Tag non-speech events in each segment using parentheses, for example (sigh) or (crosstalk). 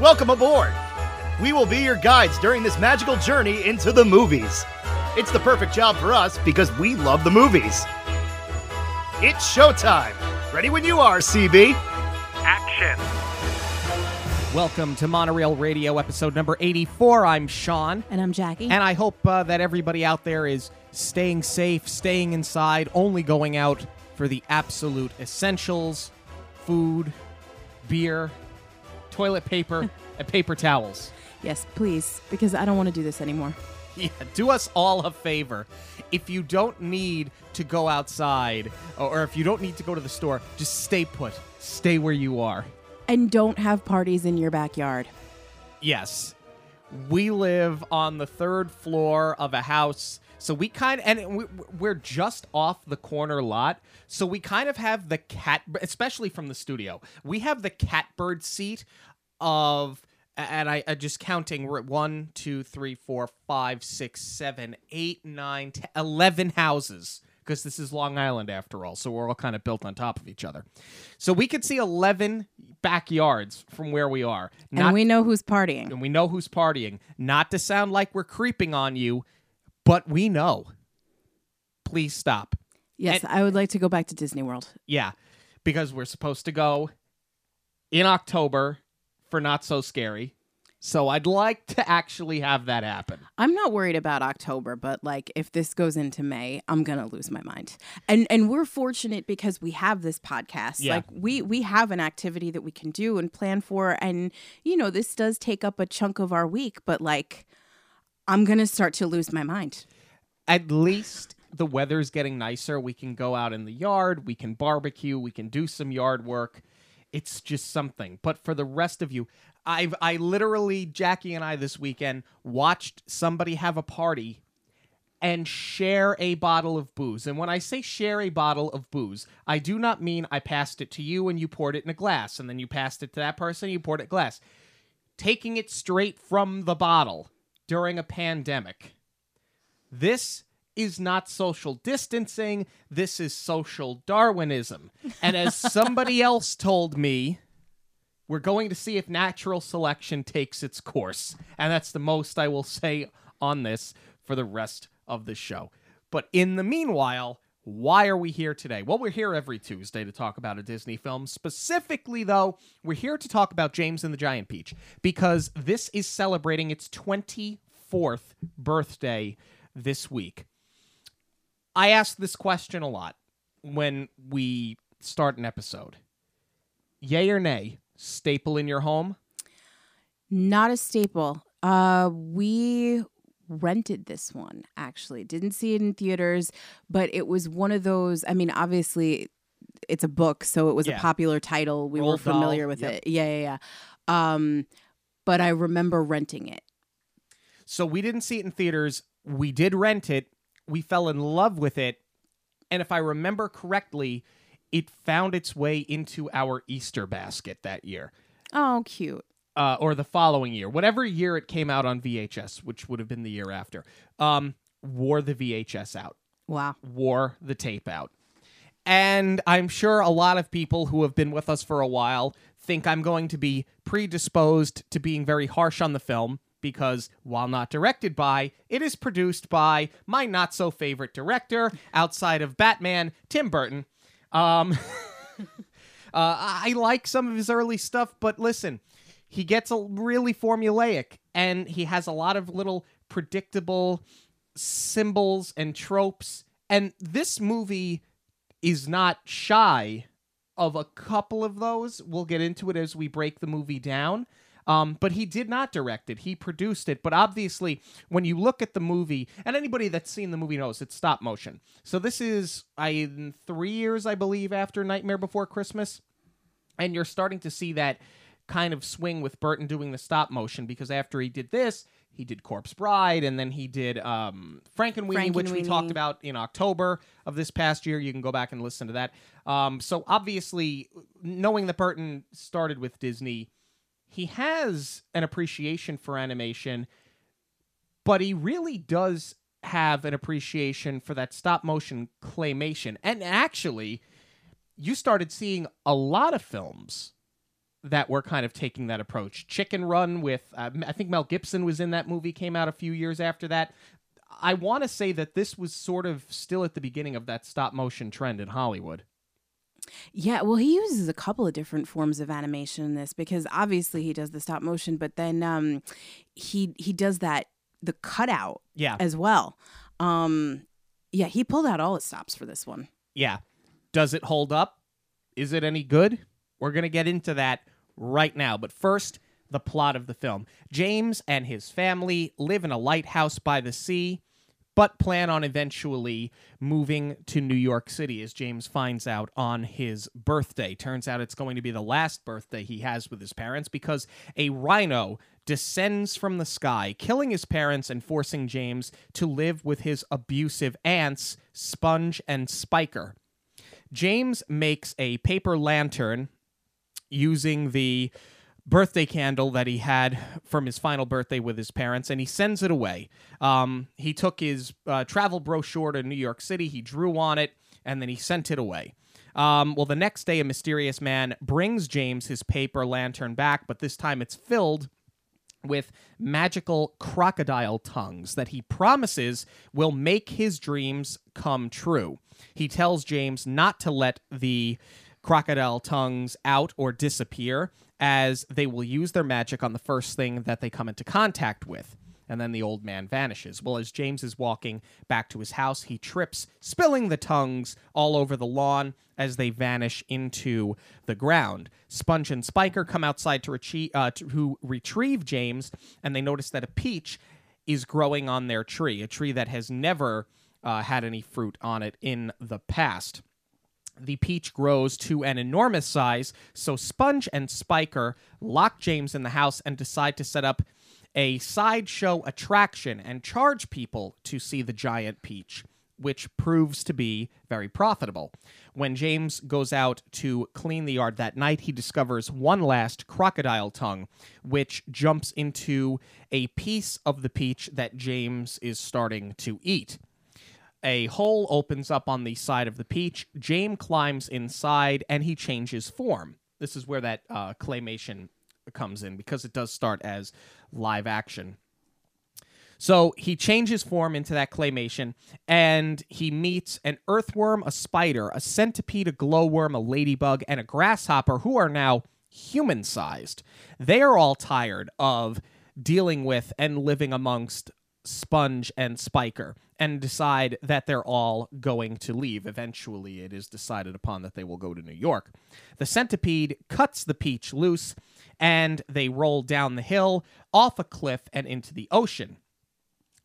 Welcome aboard! We will be your guides during this magical journey into the movies. It's the perfect job for us because we love the movies. It's showtime! Ready when you are, CB! Action! Welcome to Monorail Radio, episode number 84. I'm Sean. And I'm Jackie. And I hope uh, that everybody out there is staying safe, staying inside, only going out for the absolute essentials food, beer, toilet paper, and paper towels. (laughs) yes, please, because I don't want to do this anymore. Yeah, do us all a favor. If you don't need to go outside, or if you don't need to go to the store, just stay put. Stay where you are. And don't have parties in your backyard. Yes. We live on the third floor of a house. So we kind of, and we, we're just off the corner lot. So we kind of have the cat, especially from the studio, we have the catbird seat of, and I, I just counting, we're at one, two, three, four, five, six, seven, eight, nine, ten, eleven houses because this is Long Island after all. So we're all kind of built on top of each other. So we could see 11 backyards from where we are. and we know who's partying. and we know who's partying. Not to sound like we're creeping on you, but we know. Please stop. Yes, And- I would like to go back to Disney World. Yeah, because we're supposed to go in October for Not So Scary. So I'd like to actually have that happen. I'm not worried about October, but like if this goes into May, I'm gonna lose my mind. And and we're fortunate because we have this podcast. Yeah. Like we we have an activity that we can do and plan for. And you know, this does take up a chunk of our week, but like I'm gonna start to lose my mind. At least the weather's getting nicer. We can go out in the yard, we can barbecue, we can do some yard work. It's just something. But for the rest of you, I've I literally Jackie and I this weekend watched somebody have a party and share a bottle of booze. And when I say share a bottle of booze, I do not mean I passed it to you and you poured it in a glass, and then you passed it to that person, you poured it glass. Taking it straight from the bottle during a pandemic. This is not social distancing. This is social Darwinism. And as somebody (laughs) else told me, we're going to see if natural selection takes its course. And that's the most I will say on this for the rest of the show. But in the meanwhile, why are we here today? Well, we're here every Tuesday to talk about a Disney film. Specifically, though, we're here to talk about James and the Giant Peach because this is celebrating its 24th birthday this week. I ask this question a lot when we start an episode. Yay or nay, staple in your home? Not a staple. Uh, we rented this one actually. Didn't see it in theaters, but it was one of those. I mean, obviously, it's a book, so it was Yeah. a popular title. We were Roald Dahl, familiar with yep. it. Yeah, yeah, yeah. Um, but I remember renting it. So we didn't see it in theaters. We did rent it. We fell in love with it. And if I remember correctly, it found its way into our Easter basket that year. Oh, cute. uh, or the following year, whatever year it came out on VHS, which would have been the year after, um, wore the VHS out, Wow. wore the tape out. And I'm sure a lot of people who have been with us for a while think I'm going to be predisposed to being very harsh on the film because while not directed by, it is produced by my not so favorite director outside of Batman, Tim Burton. Um, (laughs) uh, I like some of his early stuff, but listen, he gets a really formulaic and he has a lot of little predictable symbols and tropes. And this movie is not shy of a couple of those. We'll get into it as we break the movie down. Um, but he did not direct it. He produced it. But obviously, when you look at the movie, and anybody that's seen the movie knows it's stop motion. So this is I three years, I believe, after Nightmare Before Christmas, and you're starting to see that kind of swing with Burton doing the stop motion because after he did this, he did Corpse Bride, and then he did um, Frankenweenie, which we talked about in October of this past year. You can go back and listen to that. Um, so obviously, knowing that Burton started with Disney, he has an appreciation for animation, but he really does have an appreciation for that stop motion claymation. And actually, you started seeing a lot of films that we're kind of taking that approach. Chicken Run with uh, I think Mel Gibson was in that movie came out a few years after that. I want to say that this was sort of still at the beginning of that stop motion trend in Hollywood. Yeah, well, he uses a couple of different forms of animation in this because obviously he does the stop motion, but then um, he he does that the cutout Yeah. as well. Um, yeah, he pulled out all his stops for this one. Yeah. Does it hold up? Is it any good? We're going to get into that right now. But first, the plot of the film. James and his family live in a lighthouse by the sea, but plan on eventually moving to New York City as James finds out on his birthday. Turns out it's going to be the last birthday he has with his parents because a rhino descends from the sky, killing his parents and forcing James to live with his abusive aunts, Sponge and Spiker. James makes a paper lantern using the birthday candle that he had from his final birthday with his parents, and he sends it away. Um, he took his uh, travel brochure to New York City, he drew on it, and then he sent it away. Um, well, the next day, a mysterious man brings James his paper lantern back, but this time it's filled with magical crocodile tongues that he promises will make his dreams come true. He tells James not to let the crocodile tongues out or disappear, as they will use their magic on the first thing that they come into contact with. And then the old man vanishes. Well, as James is walking back to his house, he trips, spilling the tongues all over the lawn as they vanish into the ground. Sponge and Spiker come outside to, retrieve, uh, to retrieve James, and they notice that a peach is growing on their tree, a tree that has never uh, had any fruit on it in the past the peach grows to an enormous size, so Sponge and Spiker lock James in the house and decide to set up a sideshow attraction and charge people to see the giant peach, which proves to be very profitable. When James goes out to clean the yard that night, he discovers one last crocodile tongue, which jumps into a piece of the peach that James is starting to eat a hole opens up on the side of the peach. James climbs inside and he changes form. This is where that uh, claymation comes in because it does start as live action. So he changes form into that claymation and he meets an earthworm, a spider, a centipede, a glowworm, a ladybug, and a grasshopper who are now human sized. They are all tired of dealing with and living amongst Sponge and Spiker and decide that they're all going to leave. Eventually, it is decided upon that they will go to New York. The centipede cuts the peach loose and they roll down the hill, off a cliff, and into the ocean.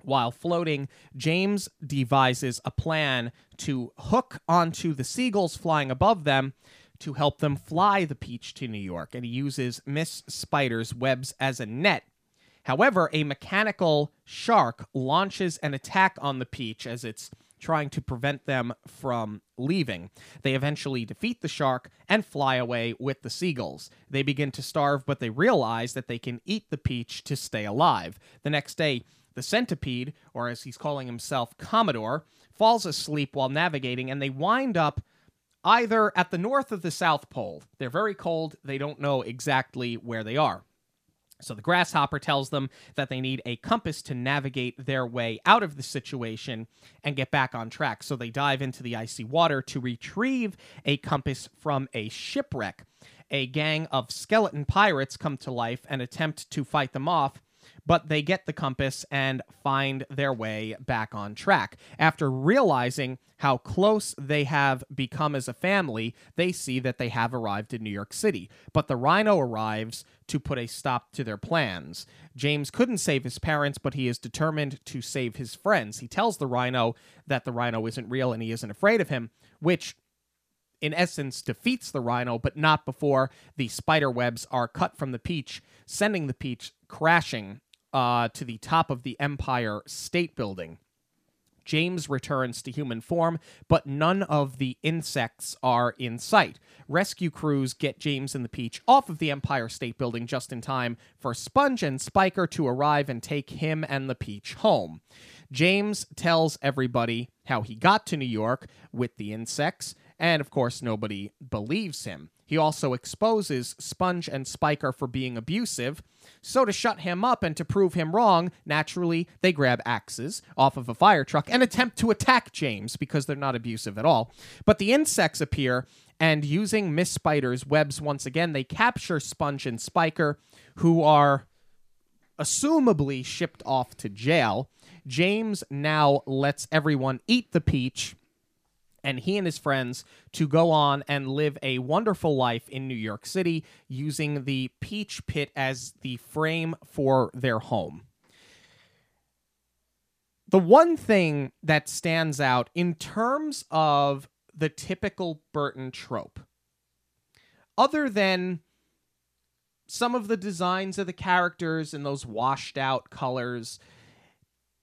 While floating, James devises a plan to hook onto the seagulls flying above them to help them fly the peach to New York. And he uses Miss Spider's webs as a net However, a mechanical shark launches an attack on the Peach as it's trying to prevent them from leaving. They eventually defeat the shark and fly away with the seagulls. They begin to starve, but they realize that they can eat the Peach to stay alive. The next day, the centipede, or as he's calling himself, Commodore, falls asleep while navigating, and they wind up either at the north of the South Pole. They're very cold, they don't know exactly where they are. So the grasshopper tells them that they need a compass to navigate their way out of the situation and get back on track. So they dive into the icy water to retrieve a compass from a shipwreck. A gang of skeleton pirates come to life and attempt to fight them off, but they get the compass and find their way back on track. After realizing how close they have become as a family, they see that they have arrived in New York City. But the rhino arrives to put a stop to their plans. James couldn't save his parents, but he is determined to save his friends. He tells the rhino that the rhino isn't real and he isn't afraid of him, which in essence defeats the rhino, but not before the spider webs are cut from the peach, sending the peach crashing uh, to the top of the Empire State Building. James returns to human form, but none of the insects are in sight. Rescue crews get James and the Peach off of the Empire State Building just in time for Sponge and Spiker to arrive and take him and the Peach home. James tells everybody how he got to New York with the insects, and of course, nobody believes him. He also exposes Sponge and Spiker for being abusive. So, to shut him up and to prove him wrong, naturally, they grab axes off of a fire truck and attempt to attack James because they're not abusive at all. But the insects appear, and using Miss Spider's webs once again, they capture Sponge and Spiker, who are assumably shipped off to jail. James now lets everyone eat the peach and he and his friends to go on and live a wonderful life in New York City using the Peach Pit as the frame for their home. The one thing that stands out in terms of the typical Burton trope, other than some of the designs of the characters and those washed out colors,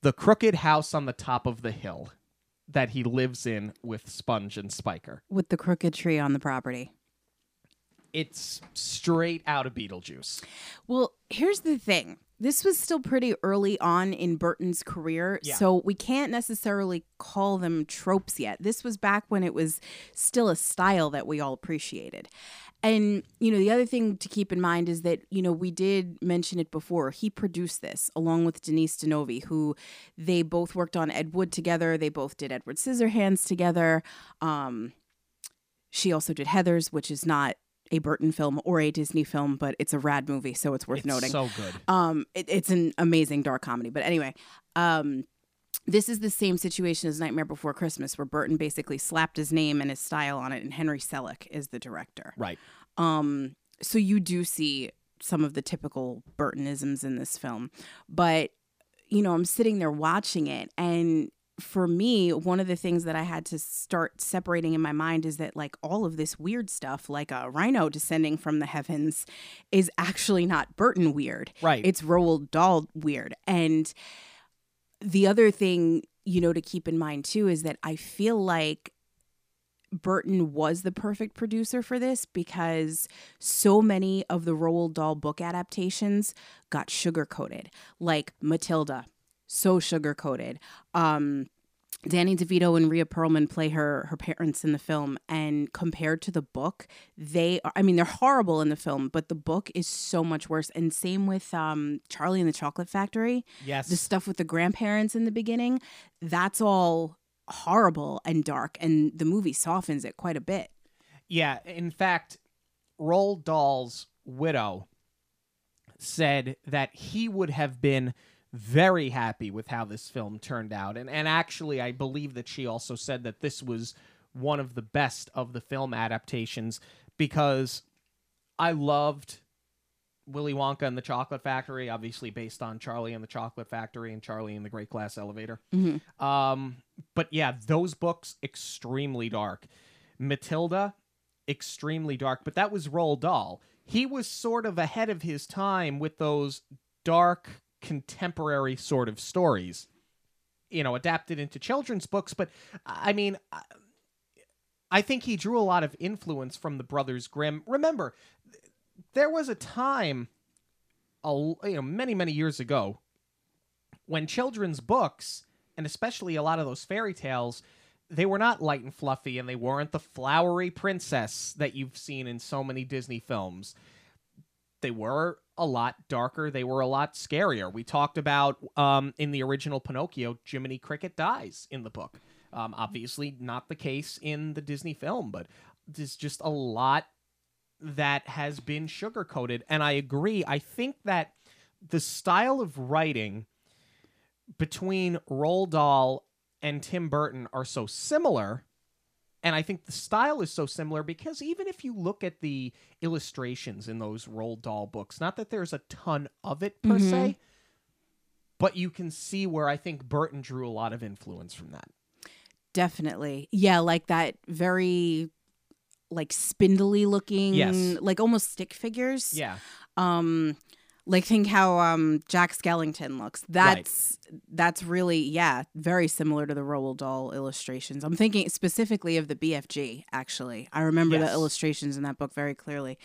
the crooked house on the top of the hill that he lives in with Sponge and Spiker. With the crooked tree on the property. It's straight out of Beetlejuice. Well, here's the thing. This was still pretty early on in Burton's career, Yeah. so we can't necessarily call them tropes yet. This was back when it was still a style that we all appreciated. And, you know, the other thing to keep in mind is that, you know, we did mention it before. He produced this along with Denise DeNovi, who they both worked on Ed Wood together. They both did Edward Scissorhands together. Um, she also did Heathers, which is not a Burton film or a Disney film, but it's a rad movie, so it's worth It's noting. so good. Um, it, it's an amazing dark comedy. But anyway, um, this is the same situation as Nightmare Before Christmas, where Burton basically slapped his name and his style on it, and Henry Selick is the director. Right. Um, so you do see some of the typical Burtonisms in this film, but you know, I'm sitting there watching it, and for me, one of the things that I had to start separating in my mind is that like all of this weird stuff, like a rhino descending from the heavens, is actually not Burton weird. Right. It's Roald Dahl weird. And the other thing, you know, to keep in mind too is that I feel like Burton was the perfect producer for this because so many of the Roald Dahl book adaptations got sugar coated, like Matilda, so sugar coated. Um, Danny DeVito and Rhea Perlman play her her parents in the film, and compared to the book, they are. I mean, they're horrible in the film, but the book is so much worse. And same with um, Charlie and the Chocolate Factory Yes. the stuff with the grandparents in the beginning, that's all horrible and dark, and the movie softens it quite a bit. Yeah, in fact, Roald Dahl's widow said that he would have been very happy with how this film turned out. And and actually I believe that she also said that this was one of the best of the film adaptations because I loved Willy Wonka and the Chocolate Factory, obviously based on Charlie and the Chocolate Factory and Charlie and the Great Glass Elevator. Um, but yeah, those books extremely dark. Matilda, extremely dark, but that was Roald Dahl. He was sort of ahead of his time with those dark contemporary sort of stories. You know, adapted into children's books, but I mean, I- think he drew a lot of influence from the Brothers Grimm. Remember, there was a time, a, you know, many many years ago, when children's books, and especially a lot of those fairy tales, they were not light and fluffy, and they weren't the flowery princess that you've seen in so many Disney films. They were a lot darker. They were a lot scarier. We talked about um, in the original Pinocchio, Jiminy Cricket dies in the book. Um, obviously, not the case in the Disney film, but there's just a lot that has been sugarcoated. And I agree. I think that the style of writing between Roald Dahl and Tim Burton are so similar. And I think the style is so similar because even if you look at the illustrations in those Roald Dahl books, not that there's a ton of it per Mhm. se, but you can see where I think Burton drew a lot of influence from that. Definitely. Yeah, like that very like spindly looking Yes. like almost stick figures. Yeah. Um like think how um Jack Skellington looks. That's that's really yeah, very similar to the Roald Dahl illustrations. I'm thinking specifically of the BFG actually. I remember Yes. the illustrations in that book very clearly.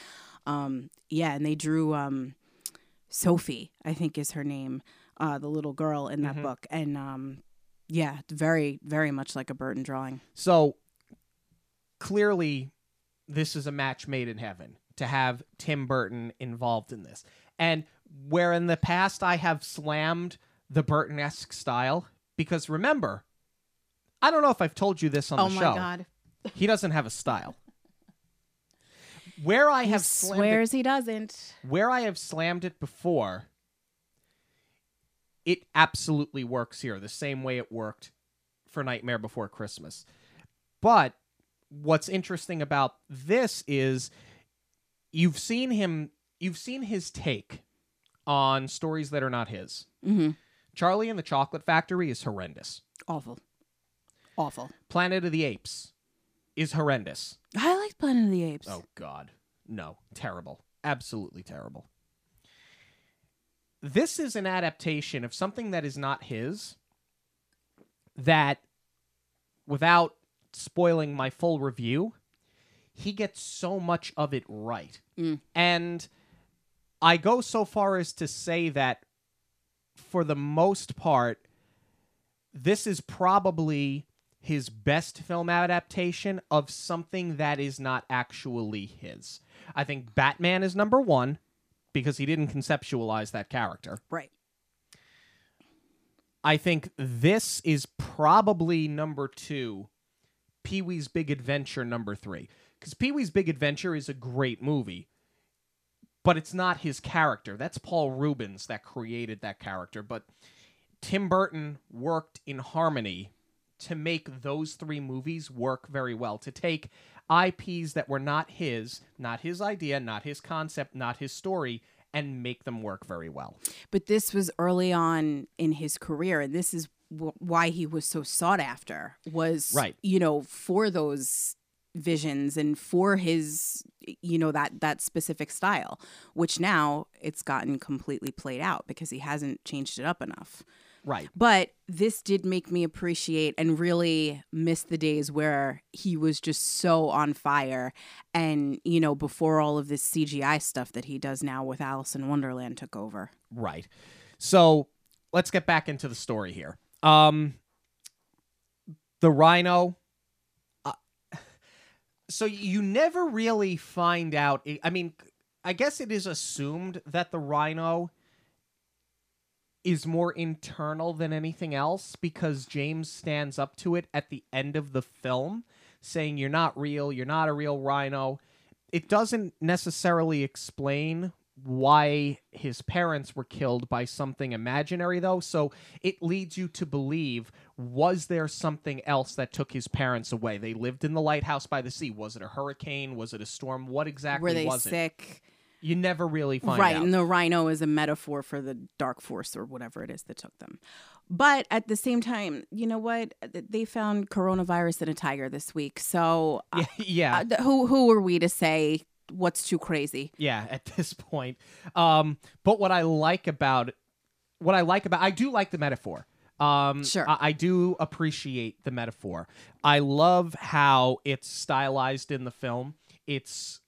Um yeah, and they drew um Sophie, I think is her name, uh the little girl in that Mhm. book and um yeah, very very much like a Burton drawing. So clearly, this is a match made in heaven to have Tim Burton involved in this. And where in the past I have slammed the Burton esque style, because remember, I don't know if I've told you this on oh the show. Oh my god. He doesn't have a style. Where I He have slammed it swears he doesn't. where I have slammed it before, it absolutely works here the same way it worked for Nightmare Before Christmas. But what's interesting about this is you've seen him you've seen his take on stories that are not his. hmm Charlie and the Chocolate Factory is horrendous. Awful. Awful. Planet of the Apes is horrendous. I like Planet of the Apes. Oh God, no, terrible, absolutely terrible. This is an adaptation of something that is not his. That, without spoiling my full review, he gets so much of it right, Mm. and I go so far as to say that, for the most part, this is probably his best film adaptation of something that is not actually his. I think Batman is number one because he didn't conceptualize that character. Right. I think this is probably number two, Pee Wee's Big Adventure number three. Because Pee Wee's Big Adventure is a great movie, but it's not his character. That's Paul Reubens that created that character. But Tim Burton worked in harmony to make those three movies work very well. To take IPs that were not his, not his idea, not his concept, not his story, and make them work very well. But this was early on in his career, and this is why he was so sought after. Was Right. You know, for those visions and for his you know that that specific style which now it's gotten completely played out because he hasn't changed it up enough Right. but this did make me appreciate and really miss the days where he was just so on fire and you know before all of this CGI stuff that he does now with Alice in Wonderland took over Right. So let's get back into the story here. Um, the rhino. So you never really find out. I mean, I guess it is assumed that the rhino is more internal than anything else because James stands up to it at the end of the film saying you're not real, you're not a real rhino. It doesn't necessarily explain why his parents were killed by something imaginary though. So it leads you to believe was there something else that took his parents away? They lived in the lighthouse by the sea. Was it a hurricane? Was it a storm? What exactly were they was it? sick? You never really find out. right out. and the rhino is a metaphor for the dark force or whatever it is that took them. But at the same time you know what? They found coronavirus in a tiger this week so yeah, (laughs) yeah. uh, th- who who are we to say what's too crazy. Yeah (laughs) at this point. Um but what i like about what i like about i do like the metaphor. Um Sure. I, I do appreciate the metaphor. I love how it's stylized in the film. It's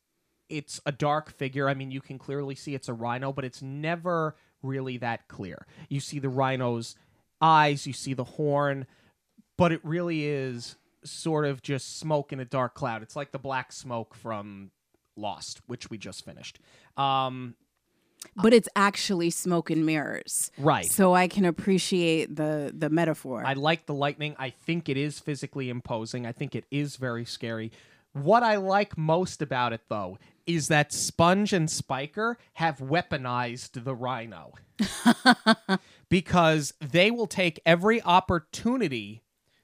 it's a dark figure. I mean you can clearly see it's a rhino but it's never really that clear. You see the rhino's eyes you see the horn but it really is sort of just smoke in a dark cloud. It's like the black smoke from Lost, which we just finished. Um, but it's actually smoke and mirrors right. so i can appreciate the the metaphor I like the lightning. I think it is physically imposing. I think it is very scary. What I like most about it, though, is that Sponge and Spiker have weaponized the rhino. (laughs) because they will take every opportunity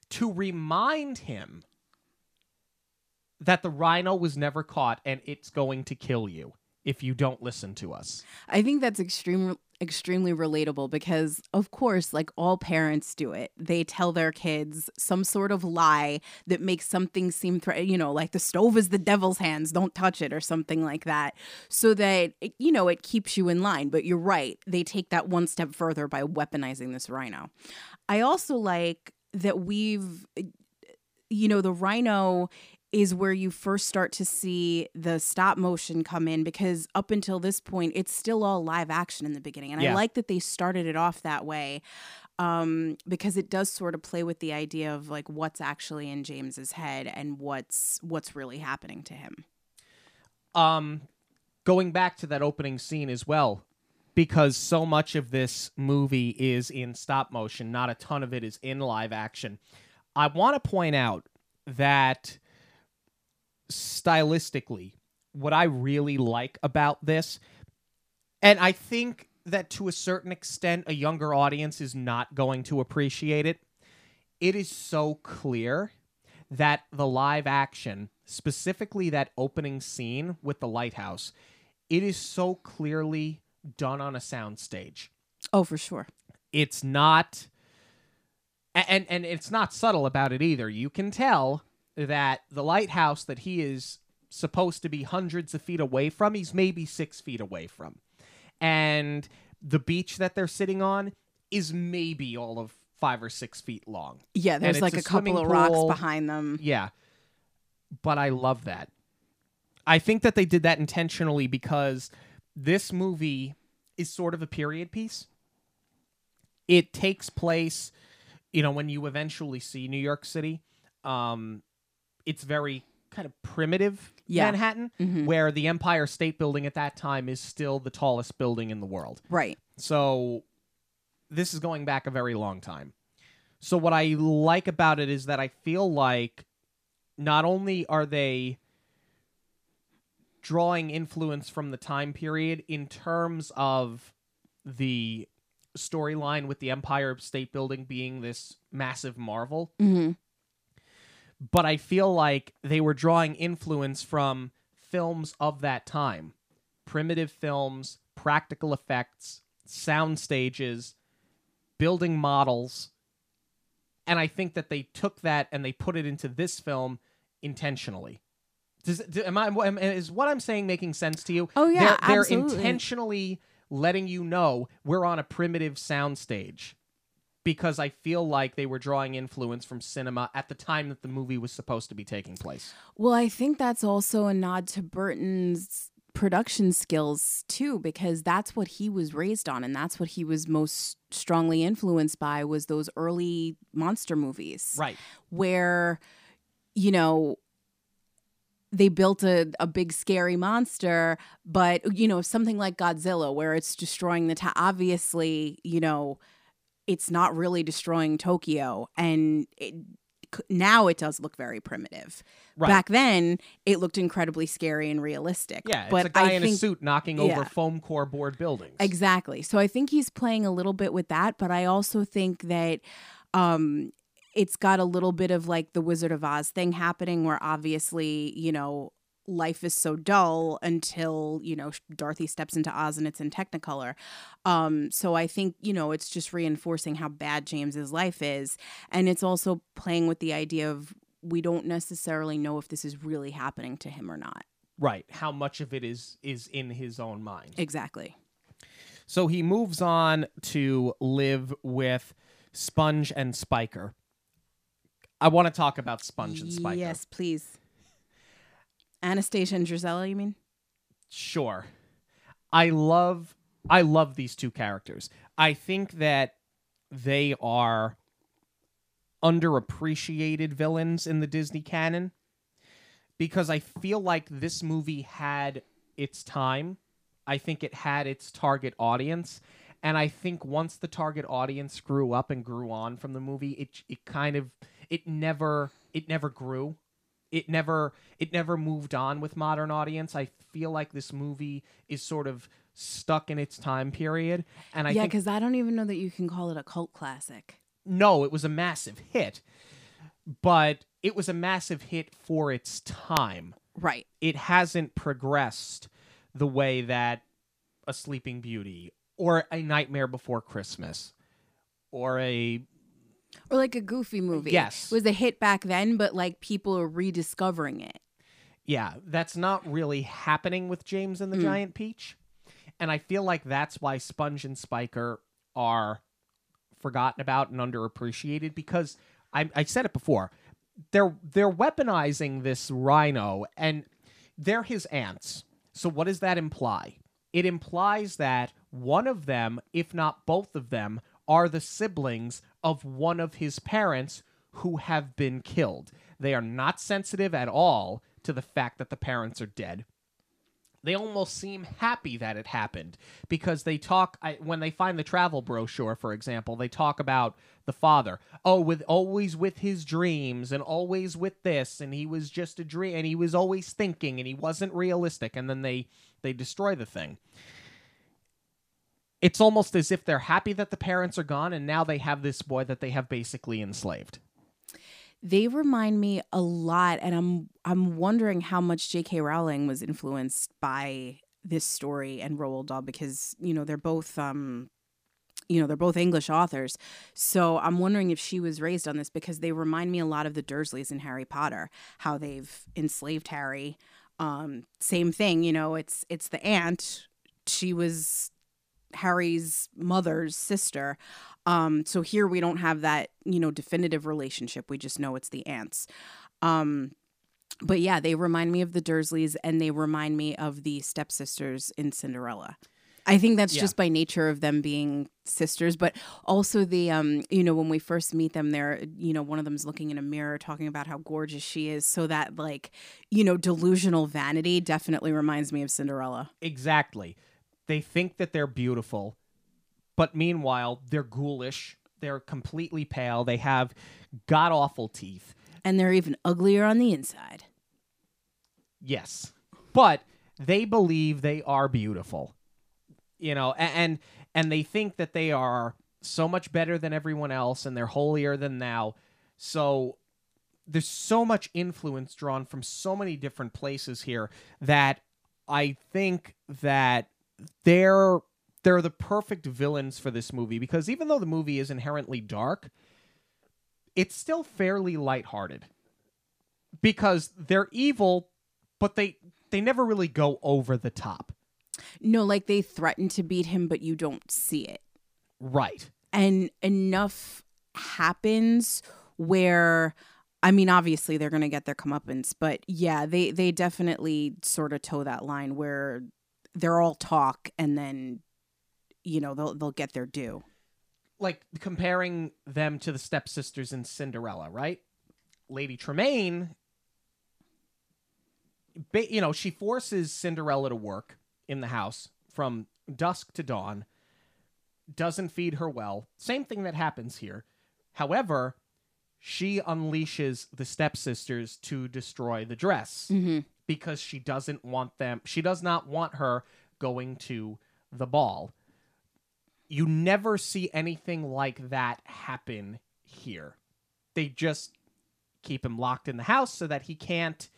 to remind him that the rhino was never caught and it's going to kill you if you don't listen to us. I think that's extreme, extremely relatable because, of course, like all parents do it. They tell their kids some sort of lie that makes something seem, thre- you know, like the stove is the devil's hands, don't touch it, or something like that, so that, it, you know, it keeps you in line. But you're right. They take that one step further by weaponizing this rhino. I also like that we've, you know, the rhino is where you first start to see the stop motion come in because up until this point it's still all live action in the beginning and Yeah. i like that they started it off that way um, because it does sort of play with the idea of like what's actually in james's head and what's what's really happening to him Um, going back to that opening scene as well, because so much of this movie is in stop motion, not a ton of it is in live action. I want to point out that stylistically, what I really like about this, and I think that to a certain extent, a younger audience is not going to appreciate it. It is so clear that the live action, specifically that opening scene with the lighthouse, it is so clearly done on a soundstage. Oh, for sure. It's not and and it's not subtle about it either. You can tell that the lighthouse that he is supposed to be hundreds of feet away from, he's maybe six feet away from. And the beach that they're sitting on is maybe all of five or six feet long. Yeah, there's like a a, couple of rocks pool. behind them. Yeah. But I love that. I think that they did that intentionally because this movie is sort of a period piece. It takes place, you know, when you eventually see New York City. Um, it's very kind of primitive Yeah. Manhattan, Mhm. where the Empire State Building at that time is still the tallest building in the world. Right. So this is going back a very long time. So what I like about it is that I feel like not only are they drawing influence from the time period in terms of the storyline with the Empire State Building being this massive marvel, hmm but I feel like they were drawing influence from films of that time primitive films, practical effects, sound stages, building models. And I think that they took that and they put it into this film intentionally. Does, do, am I, am, is what I'm saying making sense to you? Oh, yeah, they're, they're intentionally letting you know we're on a primitive sound stage because I feel like they were drawing influence from cinema at the time that the movie was supposed to be taking place. Well, I think that's also a nod to Burton's production skills too because that's what he was raised on and that's what he was most strongly influenced by was those early monster movies Right. where you know they built a, a big scary monster but you know something like godzilla where it's destroying the ta- obviously you know it's not really destroying tokyo and it, now it does look very primitive Right. back then it looked incredibly scary and realistic Yeah, it's but a guy I in think, a suit knocking over foam core board buildings. Exactly. So I think he's playing a little bit with that, but I also think that um it's got a little bit of like the Wizard of Oz thing happening where obviously, you know, life is so dull until, you know, Dorothy steps into Oz and it's in Technicolor. Um so I think, you know, it's just reinforcing how bad James's life is and it's also playing with the idea of we don't necessarily know if this is really happening to him or not. right. How much of it is is in his own mind. Exactly. So he moves on to live with Sponge and Spiker. I want to talk about Sponge and Spiker. Yes, please. Anastasia and Drizella, you mean? Sure. I love I love these two characters. I think that they are underappreciated villains in the Disney canon because I feel like this movie had its time. I think it had its target audience. And I think once the target audience grew up and grew on from the movie, it it kind of it never it never grew. It never it never moved on with modern audience. I feel like this movie is sort of stuck in its time period. And I yeah, because I don't even know that you can call it a cult classic. no, it was a massive hit, but it was a massive hit for its time. Right. It hasn't progressed the way that a Sleeping Beauty or a Nightmare Before Christmas or a Or like a goofy movie. Yes. It was a hit back then, but like people are rediscovering it. yeah, that's not really happening with James and the mm. Giant Peach. And I feel like that's why Sponge and Spiker are forgotten about and underappreciated because I, I said it before. They're they're weaponizing this rhino and they're his aunts. So what does that imply? It implies that one of them, if not both of them, are the siblings of one of his parents who have been killed. They are not sensitive at all to the fact that the parents are dead. they almost seem happy that it happened because they talk I, when they find the travel brochure for example they talk about the father oh with always with his dreams and always with this and he was just a dream and he was always thinking and he wasn't realistic and then they they destroy the thing it's almost as if they're happy that the parents are gone and now they have this boy that they have basically enslaved. They remind me a lot and i'm i'm wondering how much jk rowling was influenced by this story and roald dahl because you know they're both um you know they're both english authors. So i'm wondering if she was raised on this because they remind me a lot of the dursleys in harry potter how they've enslaved harry. Um same thing you know it's it's the aunt. She was harry's mother's sister um, so here we don't have that, you know, definitive relationship. We just know it's the aunts. Um, but yeah, they remind me of the Dursleys and they remind me of the stepsisters in Cinderella. I think that's Yeah. just by nature of them being sisters, but also the um, you know, when we first meet them, they're you know, one of them's looking in a mirror talking about how gorgeous she is. So that like, you know, delusional vanity definitely reminds me of Cinderella. Exactly. They think that they're beautiful, but meanwhile, they're ghoulish. They're completely pale. They have god awful teeth. And they're even uglier on the inside. Yes. But they believe they are beautiful. You know, and and they think that they are so much better than everyone else and they're holier than thou. So there's so much influence drawn from so many different places here that I think that they're they're the perfect villains for this movie because even though the movie is inherently dark, it's still fairly lighthearted. Because they're evil, but they they never really go over the top. No, like they threaten to beat him, but you don't see it. Right. And enough happens where I mean, obviously they're gonna get their comeuppance, but yeah, they they definitely sort of toe that line where they're all talk and then you know they'll they'll get their due. Like comparing them to the stepsisters in Cinderella, right? Lady Tremaine ba- you know, she forces Cinderella to work in the house from dusk to dawn, doesn't feed her well. Same thing that happens here. However, she unleashes the stepsisters to destroy the dress Mm-hmm. Because she doesn't want them, she does not want her going to the ball. You never see anything like that happen here. They just keep him locked in the house so that he can't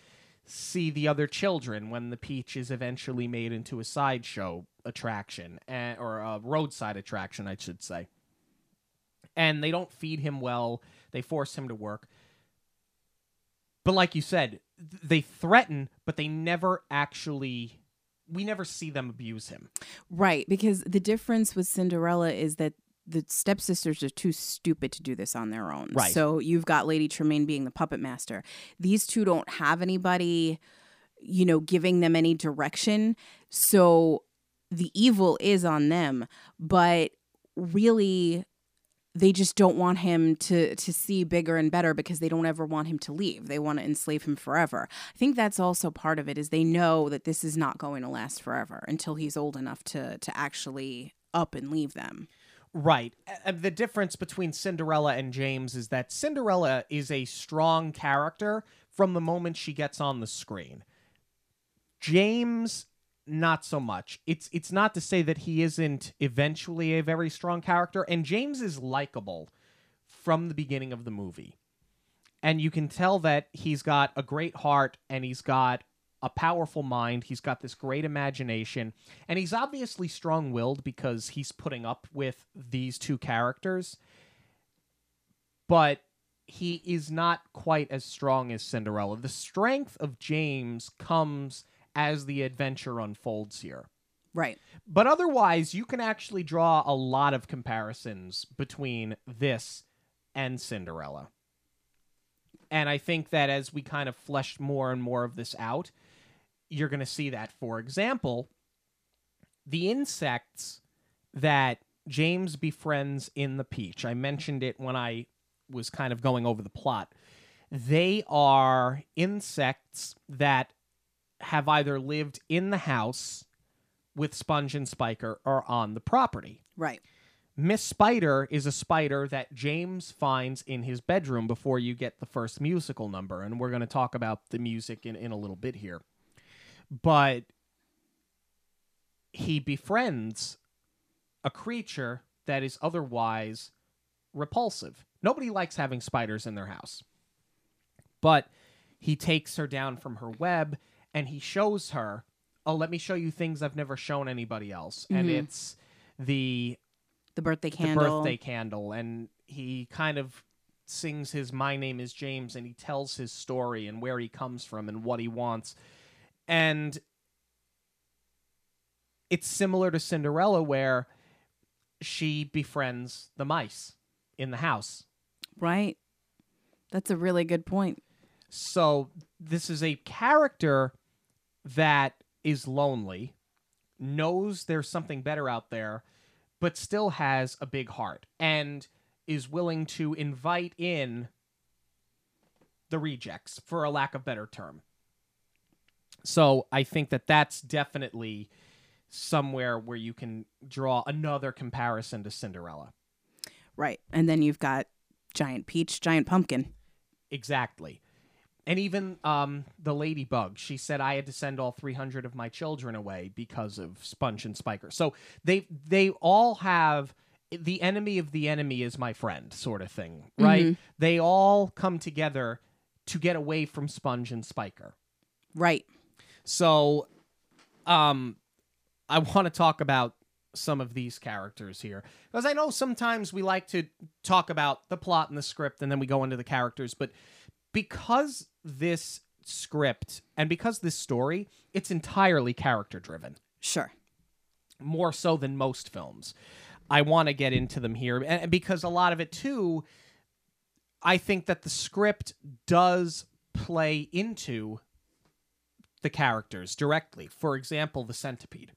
see the other children when the peach is eventually made into a sideshow attraction eh, or a roadside attraction i should say and they don't feed him well they force him to work but like you said they threaten but they never actually we never see them abuse him Right, because the difference with Cinderella is that the stepsisters are too stupid to do this on their own. Right. So you've got Lady Tremaine being the puppet master. These two don't have anybody, you know, giving them any direction. So the evil is on them, but really they just don't want him to to see bigger and better because they don't ever want him to leave. They want to enslave him forever. I think that's also part of it is they know that this is not going to last forever until he's old enough to to actually up and leave them. Right. The difference between Cinderella and James is that Cinderella is a strong character from the moment she gets on the screen. James not so much. It's it's not to say that he isn't eventually a very strong character and James is likable from the beginning of the movie. And you can tell that he's got a great heart and he's got a powerful mind. He's got this great imagination. And he's obviously strong willed because he's putting up with these two characters. But he is not quite as strong as Cinderella. The strength of James comes as the adventure unfolds here. Right. But otherwise, you can actually draw a lot of comparisons between this and Cinderella. And I think that as we kind of flesh more and more of this out, you're going to see that. For example, the insects that James befriends in the peach, I mentioned it when I was kind of going over the plot. They are insects that have either lived in the house with Sponge and Spiker or on the property. Right. Miss Spider is a spider that James finds in his bedroom before you get the first musical number. And we're going to talk about the music in, in a little bit here. But he befriends a creature that is otherwise repulsive. Nobody likes having spiders in their house. But he takes her down from her web and he shows her, oh, let me show you things I've never shown anybody else. And Mhm. it's the The birthday candle. the birthday candle and he kind of sings his my name is james and he tells his story and where he comes from and what he wants and it's similar to cinderella where she befriends the mice in the house Right. That's a really good point. so this is a character that is lonely, knows there's something better out there, but still has a big heart and is willing to invite in the rejects, for a lack of better term. So I think that that's definitely somewhere where you can draw another comparison to Cinderella. Right. And then you've got giant peach, giant pumpkin. Exactly. And even um, the ladybug, she said I had to send all 300 of my children away because of Sponge and Spiker. So they they all have the enemy of the enemy is my friend sort of thing, right? Mhm. They all come together to get away from Sponge and Spiker. Right. So um I want to talk about some of these characters here because I know sometimes we like to talk about the plot and the script and then we go into the characters, but because this script and because this story, it's entirely character driven, Sure. more so than most films. I want to get into them here and because a lot of it too I think that the script does play into the characters directly. For example, the centipede.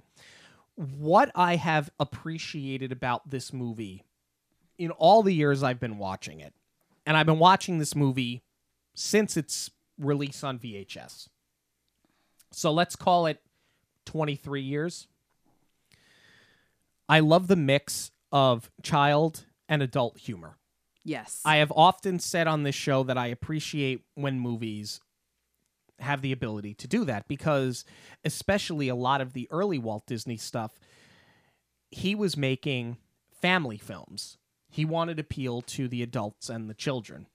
What I have appreciated about this movie in all the years I've been watching it, and I've been watching this movie since its release on VHS. So let's call it 23 years. I love the mix of child and adult humor. Yes. I have often said on this show that I appreciate when movies have the ability to do that because, especially a lot of the early Walt Disney stuff, he was making family films. He wanted to appeal to the adults and the children.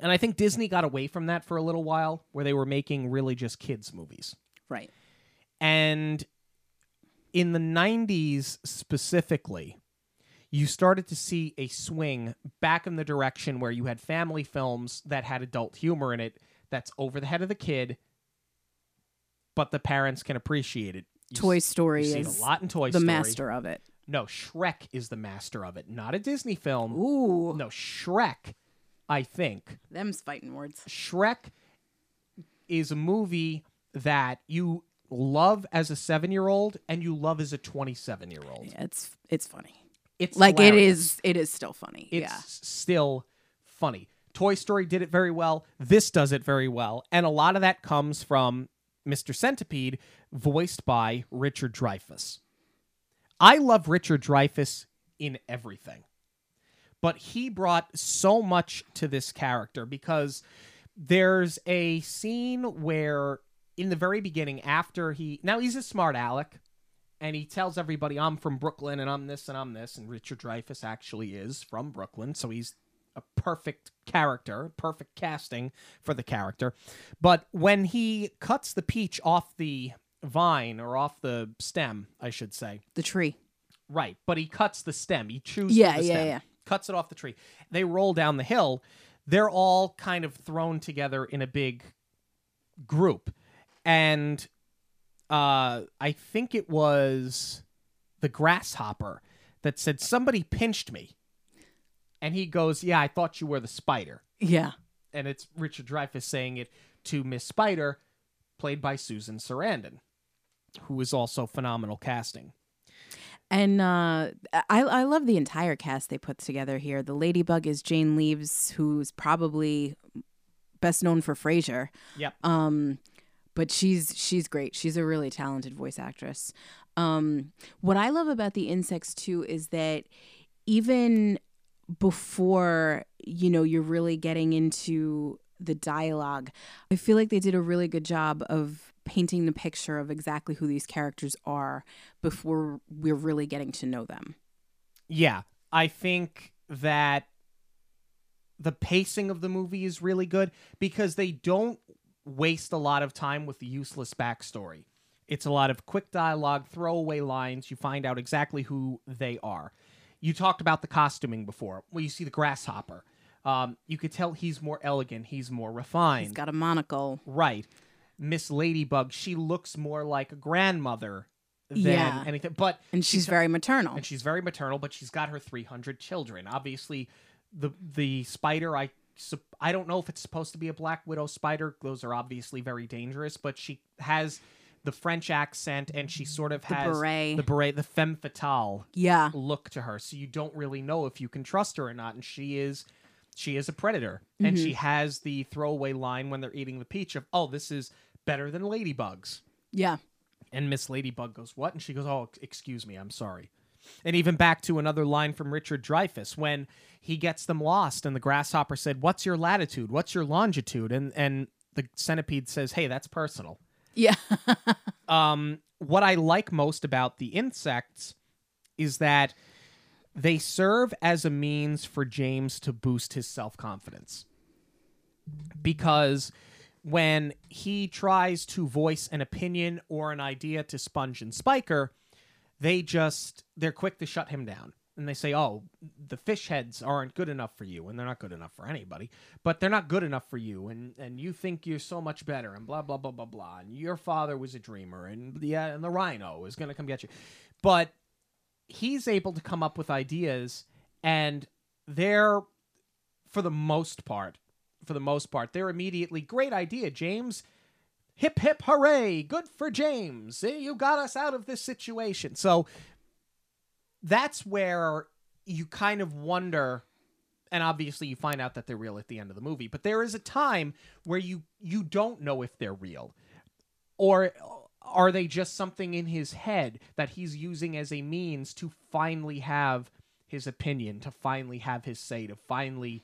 And I think Disney got away from that for a little while, where they were making really just kids' movies. right. And in the 90s specifically, you started to see a swing back in the direction where you had family films that had adult humor in it that's over the head of the kid, but the parents can appreciate it. You Toy s- Story it is a lot in Toy the Story. master of it. No, Shrek is the master of it, not a Disney film. Ooh. No, Shrek, I think. Them's fighting words. Shrek is a movie that you love as a seven year old and you love as a 27 year old. Yeah, it's it's funny. It's Like it hilarious. is it is still funny. It's yeah. still funny. Toy Story did it very well. This does it very well. And a lot of that comes from Mr. Centipede, voiced by Richard Dreyfuss. I love Richard Dreyfuss in everything. But he brought so much to this character because there's a scene where in the very beginning after he now he's a smart aleck and he tells everybody I'm from Brooklyn and I'm this and I'm this and Richard Dreyfuss actually is from Brooklyn so he's a perfect character perfect casting for the character but when he cuts the peach off the vine or off the stem I should say The tree. right but he cuts the stem he chews Yeah, yeah, stem, yeah. Cuts it off the tree. They roll down the hill. They're all kind of thrown together in a big group. And uh i think it was the grasshopper that said somebody pinched me. And he goes yeah i thought you were the spider. Yeah. and it's richard dreyfuss saying it to miss spider played by susan sarandon who is also phenomenal casting And uh, I I love the entire cast they put together here. The Ladybug is Jane Leeves, who's probably best known for Frasier. Yep. Um, but she's she's great. She's a really talented voice actress. Um, what I love about the insects too is that even before you know you're really getting into the dialogue, I feel like they did a really good job of painting the picture of exactly who these characters are before we're really getting to know them. Yeah, I think that the pacing of the movie is really good because they don't waste a lot of time with the useless backstory. It's a lot of quick dialogue, throwaway lines. You find out exactly who they are. You talked about the costuming before. Well, you see the grasshopper. Um, you could tell he's more elegant. He's more refined. He's got a monocle. Right. Miss Ladybug, she looks more like a grandmother than Yeah. anything. But And she's very maternal. and she's very maternal, but she's got her 300 children. Obviously, the the spider I I don't know if it's supposed to be a black widow spider. Those are obviously very dangerous, but she has the French accent and she sort of has The beret. the beret, the femme fatale yeah. look to her. So you don't really know if you can trust her or not. And she is she is a predator. And Mm-hmm. she has the throwaway line when they're eating the peach of, "Oh, this is better than ladybugs." Yeah. And Miss Ladybug goes, What? And she goes, Oh, excuse me, I'm sorry. And even back to another line from Richard Dreyfuss when he gets them lost and the grasshopper said, What's your latitude? What's your longitude? And and the centipede says, Hey, that's personal. Yeah. (laughs) Um, what I like most about the insects is that they serve as a means for James to boost his self confidence. Because when he tries to voice an opinion or an idea to Sponge and Spiker, they just they're quick to shut him down. And they say, "Oh, the fish heads aren't good enough for you, and they're not good enough for anybody. But they're not good enough for you, and and you think you're so much better, and blah blah blah blah blah. And your father was a dreamer, and yeah, and the rhino is to come get you." But he's able to come up with ideas, and they're, for the most part, for the most part, they're immediately great idea, James. Hip hip hooray! Good for James. You got us out of this situation. So that's where you kind of wonder and obviously you find out that they're real at the end of the movie but there is a time where you you don't know if they're real or are they just something in his head that he's using as a means to finally have his opinion to finally have his say to finally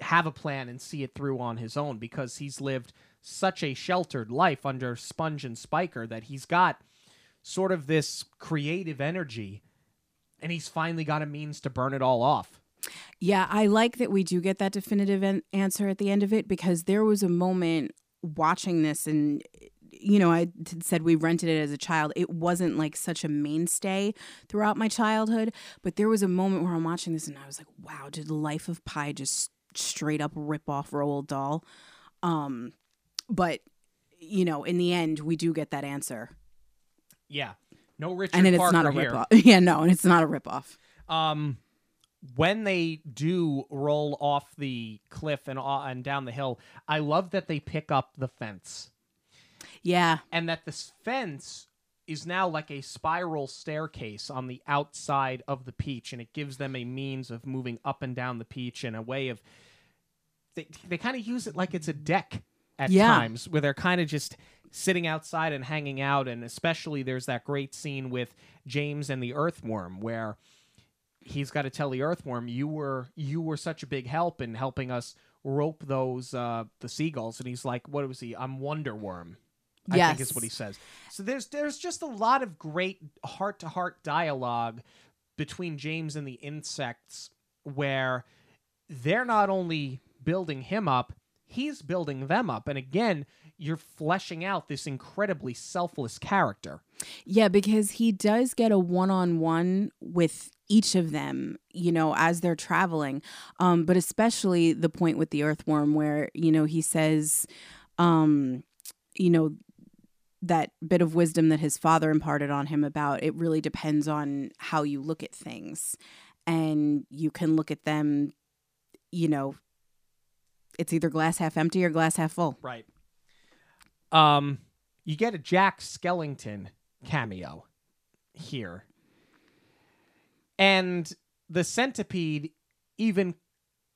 have a plan and see it through on his own because he's lived such a sheltered life under Sponge and Spiker that he's got sort of this creative energy and he's finally got a means to burn it all off. Yeah, I like that we do get that definitive an- answer at the end of it because there was a moment watching this and you know, I said we rented it as a child. It wasn't like such a mainstay throughout my childhood, but there was a moment where I'm watching this and I was like, wow, did Life of Pi just straight up rip off Roald Dahl? Um, but you know, in the end, we do get that answer, Yeah. No Richard and it's Parker not a rip off. (laughs) yeah, no, and it's not a rip off. Um, when they do roll off the cliff and uh, and down the hill, I love that they pick up the fence Yeah, and that this fence is now like a spiral staircase on the outside of the peach, and it gives them a means of moving up and down the peach in a way of they they kind of use it like it's a deck at Yeah. times where they're kind of just sitting outside and hanging out and especially there's that great scene with James and the earthworm where he's got to tell the earthworm you were you were such a big help in helping us rope those uh the seagulls and he's like what was he I'm Wonder Worm I think is what he says. So there's there's just a lot of great heart to heart dialogue between James and the insects where they're not only building him up, he's building them up. And again, you're fleshing out this incredibly selfless character. Yeah, because he does get a one on one with each of them, you know, as they're traveling. Um, but especially the point with the earthworm where, you know, he says, um, you know, that bit of wisdom that his father imparted on him about it really depends on how you look at things. And you can look at them, you know, it's either glass half empty or glass half full. Right. Um you get a Jack Skellington cameo here. And the centipede even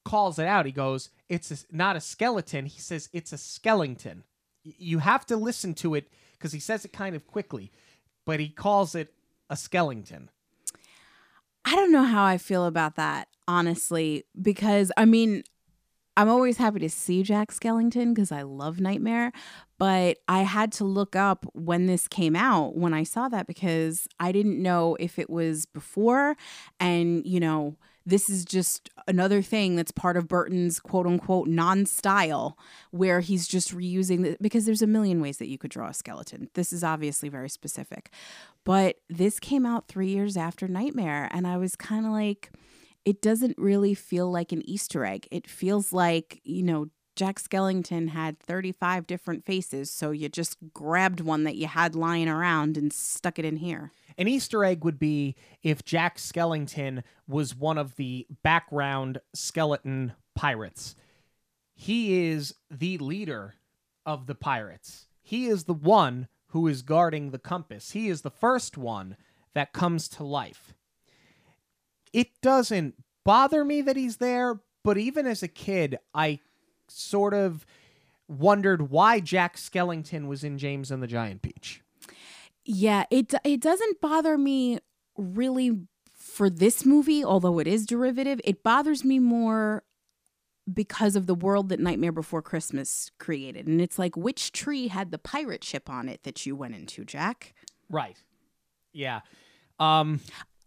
calls it out. He goes, "It's a, not a skeleton." He says, "It's a skeleton." You have to listen to it because he says it kind of quickly, but he calls it a skeleton. I don't know how I feel about that, honestly, because I mean, I'm always happy to see Jack Skellington because I love Nightmare, but I had to look up when this came out when I saw that because I didn't know if it was before and, you know, this is just another thing that's part of Burton's quote unquote non style where he's just reusing the, because there's a million ways that you could draw a skeleton. This is obviously very specific. But this came out three years after Nightmare, and I was kind of like, it doesn't really feel like an Easter egg. It feels like, you know, Jack Skellington had 35 different faces, so you just grabbed one that you had lying around and stuck it in here. An Easter egg would be if Jack Skellington was one of the background skeleton pirates. He is the leader of the pirates. He is the one who is guarding the compass. He is the first one that comes to life. It doesn't bother me that he's there, but even as a kid, I sort of wondered why Jack Skellington was in James and the Giant Peach. Yeah, it it doesn't bother me really for this movie, although it is derivative. It bothers me more because of the world that Nightmare Before Christmas created. And it's like which tree had the pirate ship on it that you went into, Jack? Right. Yeah. Um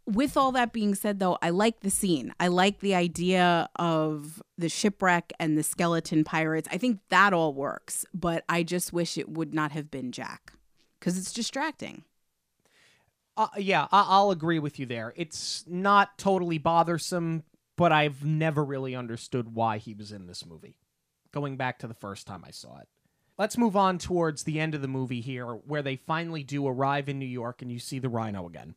with all that being said though i like the scene i like the idea of the shipwreck and the skeleton pirates i think that all works but i just wish it would not have been jack because it's distracting Uh, yeah, I- I'll agree with you there. It's not totally bothersome, but I've never really understood why he was in this movie. Going back to the first time I saw it. Let's move on towards the end of the movie here, where they finally do arrive in New York and you see the rhino again.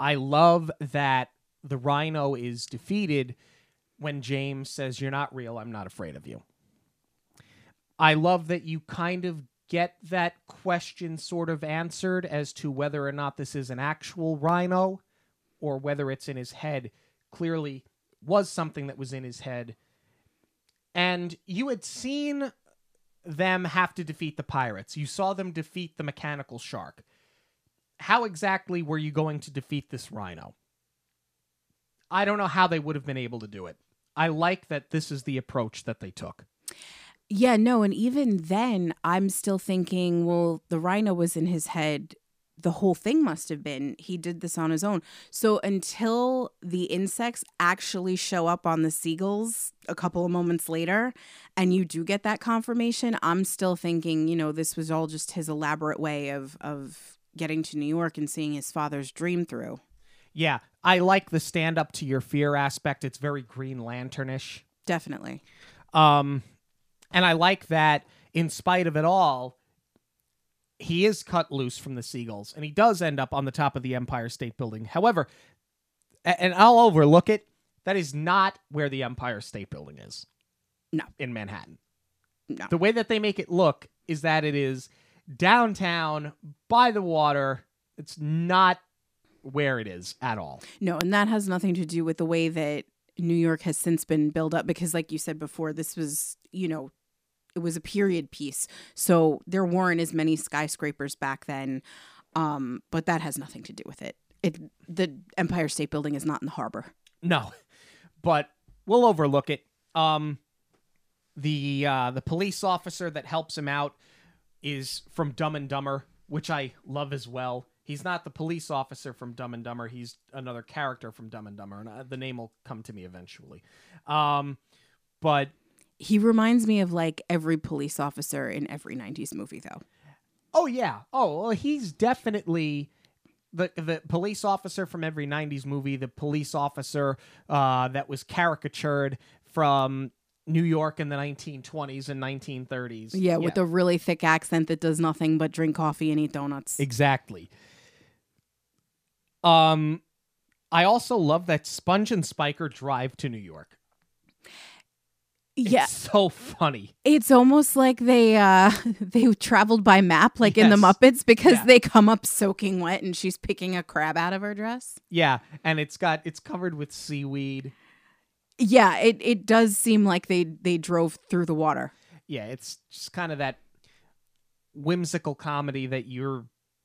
I love that the rhino is defeated when James says, You're not real, I'm not afraid of you. I love that you kind of get that question sort of answered as to whether or not this is an actual rhino or whether it's in his head. Clearly was something that was in his head. And you had seen them have to defeat the pirates. You saw them defeat the mechanical shark. How exactly were you going to defeat this rhino? I don't know how they would have been able to do it. I like that this is the approach that they took. yeah no and even then i'm still thinking well the rhino was in his head the whole thing must have been he did this on his own so until the insects actually show up on the seagulls a couple of moments later and you do get that confirmation i'm still thinking you know this was all just his elaborate way of of getting to new york and seeing his father's dream through Yeah, I like the stand up to your fear aspect. It's very Green Lanternish. definitely Um, and I like that in spite of it all, he is cut loose from the seagulls, and he does end up on the top of the Empire State Building. However, and I'll overlook it. That is not where the Empire State Building is. No. in Manhattan. No. The way that they make it look is that it is downtown by the water. It's not where it is at all. No, and that has nothing to do with the way that New York has since been built up because, like you said before, this was, you know, it was a period piece. So there weren't as many skyscrapers back then. Um, but that has nothing to do with it. It the Empire State Building is not in the harbor. No, (laughs) but we'll overlook it. Um, the uh, the police officer that helps him out is from Dumb and Dumber, which I love as well. He's not the police officer from Dumb and Dumber. He's another character from Dumb and Dumber, and uh, the name will come to me eventually. Um, but He reminds me of like every police officer in every 90s movie though. oh yeah, oh well, he's definitely the the police officer from every '90s movie. The police officer uh, that was caricatured from New York in the 1920s and 1930s. Yeah, with a really thick accent that does nothing but drink coffee and eat donuts. Exactly. Um, I also love that Sponge and Spiker drive to New York. yeah. It's so funny. It's almost like they uh (laughs) they traveled by map like in the Muppets because Yeah. they come up soaking wet and she's picking a crab out of her dress. Yeah, and it's got it's covered with seaweed. Yeah, it it does seem like they they drove through the water. Yeah, it's just kind of that whimsical comedy that you're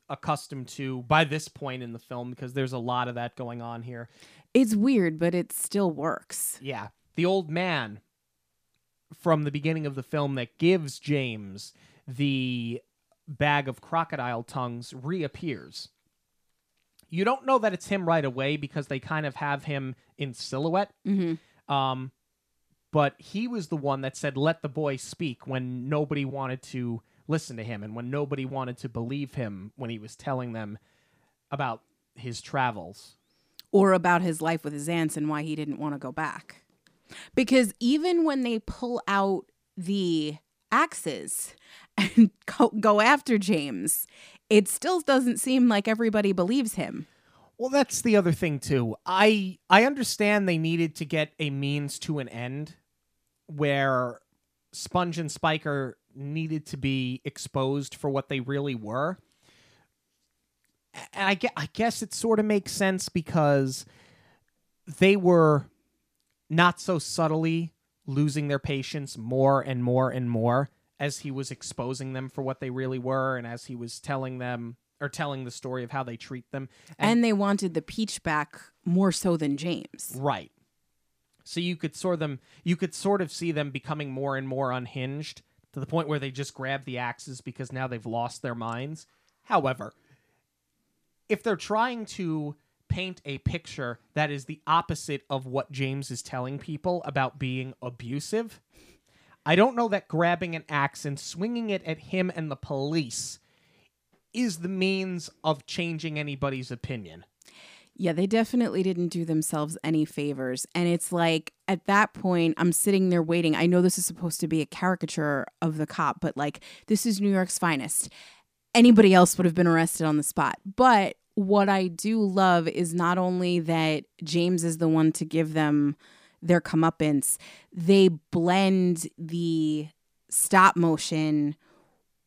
accustomed to by this point in the film because there's a lot of that going on here. It's weird, but it still works. Yeah. The old man from the beginning of the film that gives James the bag of crocodile tongues reappears. You don't know that it's him right away because they kind of have him in silhouette. Mm-hmm. Um, but he was the one that said, let the boy speak when nobody wanted to listen to him and when nobody wanted to believe him when he was telling them about his travels. Or about his life with his aunts and why he didn't want to go back. Because even when they pull out the axes (laughs) and go, after James, it still doesn't seem like everybody believes him. Well, that's the other thing too. I I understand they needed to get a means to an end where Sponge and Spiker needed to be exposed for what they really were. And I I guess it sort of makes sense because they were not so subtly losing their patience more and more and more as he was exposing them for what they really were and as he was telling them or telling the story of how they treat them. And, they wanted the peach back more so than James. Right. So you could sort them you could sort of see them becoming more and more unhinged to the point where they just grab the axes because now they've lost their minds. However, if they're trying to paint a picture that is the opposite of what James is telling people about being abusive, I don't know that grabbing an axe and swinging it at him and the police is the means of changing anybody's opinion. Yeah, they definitely didn't do themselves any favors. And it's like at that point, I'm sitting there waiting. I know this is supposed to be a caricature of the cop, but like, this is New York's finest. Anybody else would have been arrested on the spot. But what I do love is not only that James is the one to give them their comeuppance, they blend the stop motion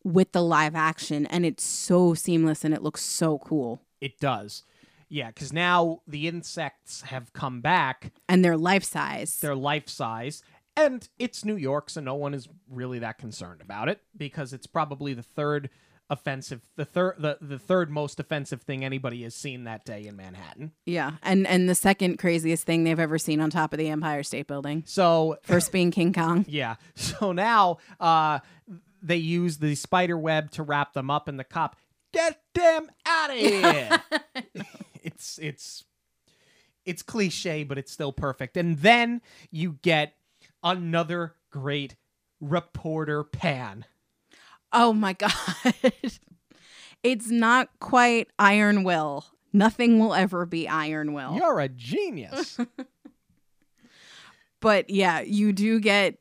with the live action, and it's so seamless and it looks so cool. It does. Yeah, because now the insects have come back. And they're life size. They're life size. And it's New York, so no one is really that concerned about it because it's probably the third offensive the third the, the third most offensive thing anybody has seen that day in Manhattan. Yeah. And and the second craziest thing they've ever seen on top of the Empire State Building. So First being King Kong. (laughs) yeah. So now uh they use the spider web to wrap them up and the cop get them out of here. (laughs) it's it's it's cliche, but it's still perfect. And then you get another great reporter pan. Oh my (laughs) god. it's not quite Iron Will. Nothing will ever be Iron Will. You're a genius. (laughs) but yeah, you do get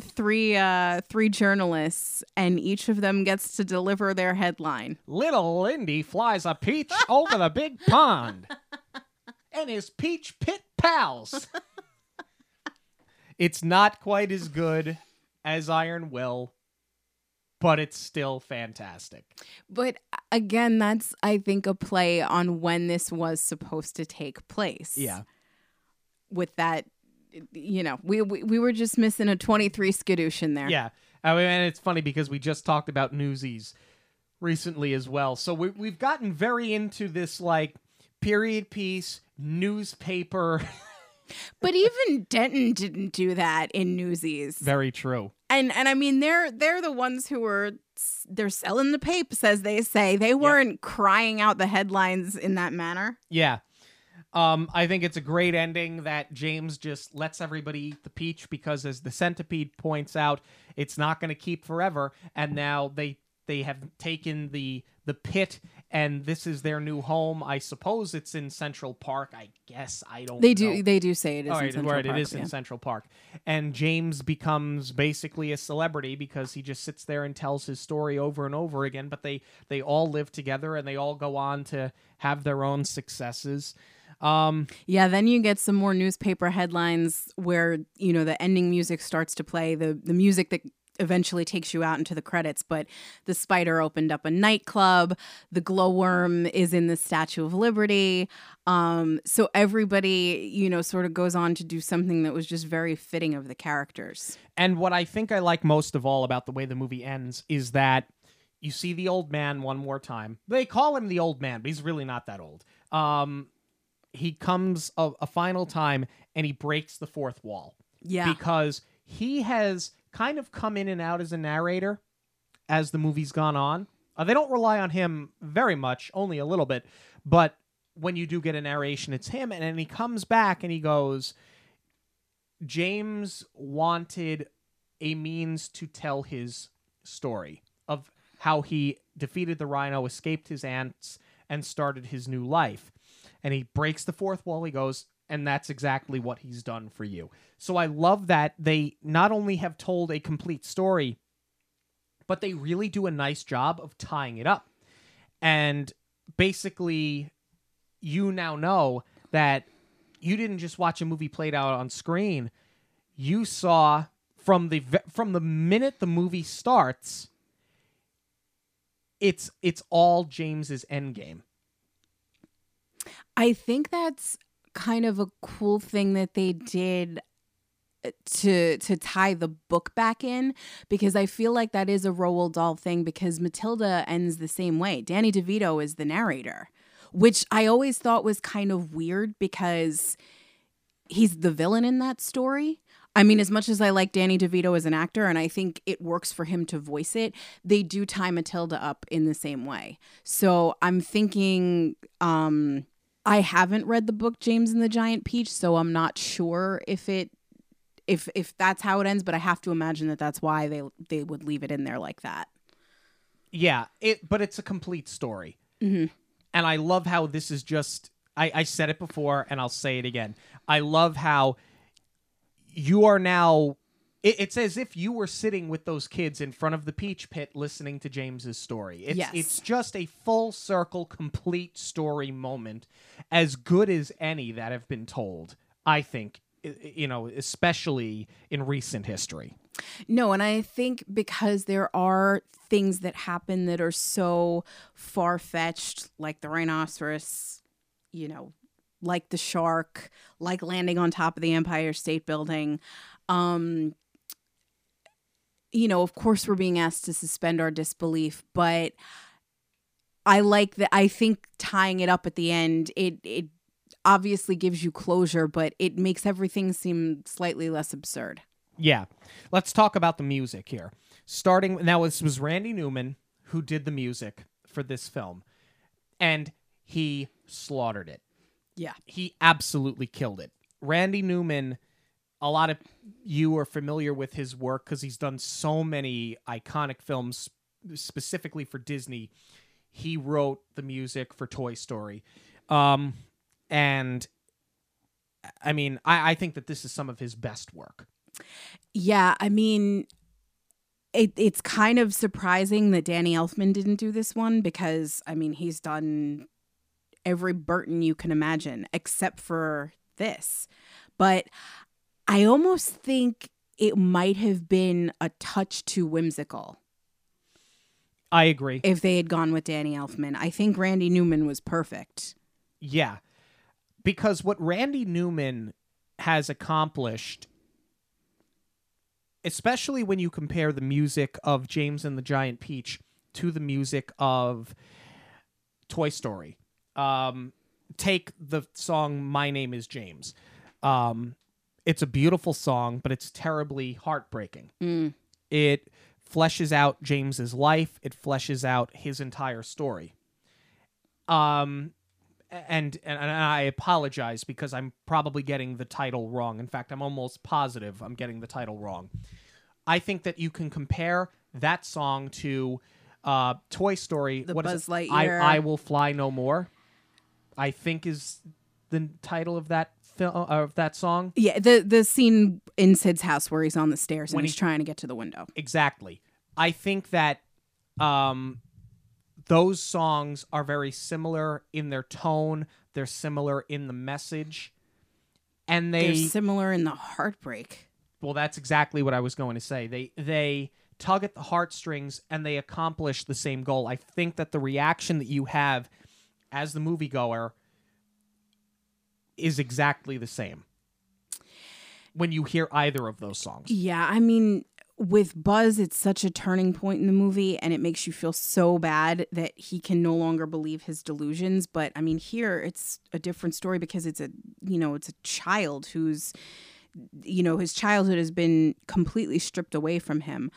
three uh three journalists and each of them gets to deliver their headline. Little Lindy flies a peach over the big pond. And his peach pit pals. (laughs) it's not quite as good as Iron Will, but it's still fantastic. But again, that's I think a play on when this was supposed to take place. Yeah. With that you know, we, we we were just missing a 23 skadoosh in there. Yeah. I mean, and it's funny because we just talked about Newsies recently as well. So we, we've gotten very into this like period piece newspaper. (laughs) But even Denton didn't do that in Newsies. very true. And and I mean they're they're the ones who were they're selling the papers as they say. They weren't crying out the headlines in that manner. Yeah. Um, I think it's a great ending that James just lets everybody eat the peach because, as the centipede points out, it's not going to keep forever. And now they they have taken the the pit, and this is their new home. I suppose it's in Central Park. I guess I don't. They know. do they do say it is All in right, Central right, Park, it is yeah. in Central Park. And James becomes basically a celebrity because he just sits there and tells his story over and over again. But they they all live together and they all go on to have their own successes. Um, Yeah, then you get some more newspaper headlines where, you know, the ending music starts to play, the the music that eventually takes you out into the credits, but the spider opened up a nightclub, the glowworm is in the Statue of Liberty. Um, so everybody, you know, sort of goes on to do something that was just very fitting of the characters. and what I think I like most of all about the way the movie ends is that you see the old man one more time. They call him the old man, but he's really not that old. Um, he comes a, a final time and he breaks the fourth wall Yeah. because he has kind of come in and out as a narrator as the movie's gone on. Uh, they don't rely on him very much, only a little bit, but when you do get a narration, it's him, and then he comes back and he goes, James wanted a means to tell his story of how he defeated the rhino, escaped his aunts, and started his new life. And he breaks the fourth wall. He goes, and that's exactly what he's done for you. So I love that they not only have told a complete story, but they really do a nice job of tying it up. And basically, you now know that you didn't just watch a movie played out on screen. You saw from the from the minute the movie starts, it's it's all James's endgame. I think that's kind of a cool thing that they did uh, to to tie the book back in because I feel like that is a Roald Dahl thing because Matilda ends the same way. Danny DeVito is the narrator, which I always thought was kind of weird because he's the villain in that story. I mean, as much as I like Danny DeVito as an actor, and I think it works for him to voice it, they do tie Matilda up in the same way. So I'm thinking, um, I haven't read the book James and the Giant Peach, so I'm not sure if it if if that's how it ends. But I have to imagine that that's why they they would leave it in there like that. Yeah, it but it's a complete story. Mhm. And I love how this is just I, I said it before and I'll say it again. I love how you are now it's as if you were sitting with those kids in front of the peach pit listening to James's story. It's Yes. it's just a full circle complete story moment as good as any that have been told, I think, you know, especially in recent history. No, and I think because there are things that happen that are so far fetched, like the rhinoceros, you know, like the shark, like landing on top of the Empire State Building. Um, you know, of course, we're being asked to suspend our disbelief, but I like that. I think tying it up at the end, it it obviously gives you closure, but it makes everything seem slightly less absurd. Yeah. Let's talk about the music here. Starting now, this was Randy Newman who did the music for this film, and he slaughtered it. Yeah. He absolutely killed it. Randy Newman, a lot of you are familiar with his work because he's done so many iconic films specifically for Disney. He wrote the music for Toy Story. Um, and I mean, I, I think that this is some of his best work. Yeah, I mean, it it's kind of surprising that Danny Elfman didn't do this one because I mean he's done every Burton you can imagine except for this. But I almost think it might have been a touch too whimsical I agree. if they had gone with Danny Elfman. I think Randy Newman was perfect. Yeah. Because what Randy Newman has accomplished, especially when you compare the music of James and the Giant Peach to the music of Toy Story, um, take the song My Name is James. Um, it's a beautiful song, but it's terribly heartbreaking. Mm. It fleshes out James's life, it fleshes out his entire story. Um, and, and and I apologize because I'm probably getting the title wrong. In fact, I'm almost positive I'm getting the title wrong. I think that you can compare that song to uh, Toy Story. The what is Buzz? Lightyear. I, I will fly no more. I think is the title of that film of that song. Yeah, the the scene in Sid's house where he's on the stairs and When he's he- trying to get to the window. Exactly. I think that um, those songs are very similar in their tone. They're similar in the message, and they They're similar in the heartbreak. well, that's exactly what I was going to say. They they tug at the heartstrings and they accomplish the same goal. I think that the reaction that you have as the moviegoer is exactly the same when you hear either of those songs. Yeah, I mean, with Buzz, it's such a turning point in the movie, and it makes you feel so bad that he can no longer believe his delusions. But I mean, here it's a different story because it's a you know it's a child who's you know his childhood has been completely stripped away from him.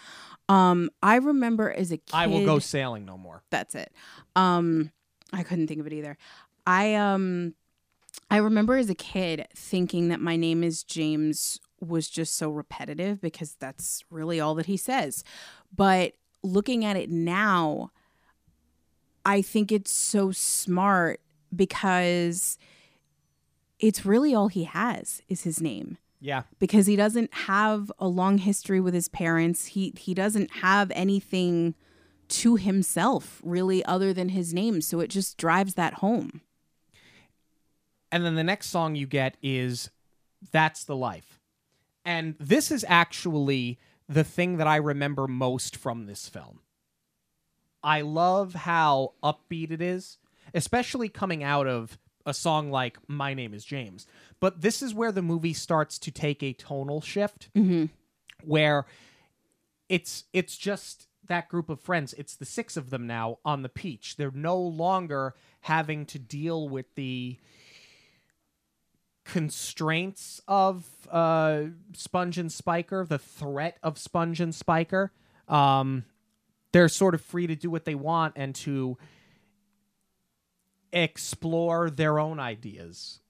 Um, I remember as a kid, I will go sailing no more. That's it. Um, I couldn't think of it either. I um, I remember as a kid thinking that my name is James was just so repetitive because that's really all that he says. But looking at it now, I think it's so smart because it's really all he has is his name Yeah. because he doesn't have a long history with his parents. He he doesn't have anything to himself really other than his name, so it just drives that home. And then the next song you get is That's the Life. And this is actually the thing that I remember most from this film. I love how upbeat it is, especially coming out of a song like My Name is James. But this is where the movie starts to take a tonal shift mm-hmm. where it's it's just that group of friends. It's the six of them now on the peach. They're no longer having to deal with the constraints of uh, Sponge and Spiker, the threat of Sponge and Spiker. Um, they're sort of free to do what they want and to explore their own ideas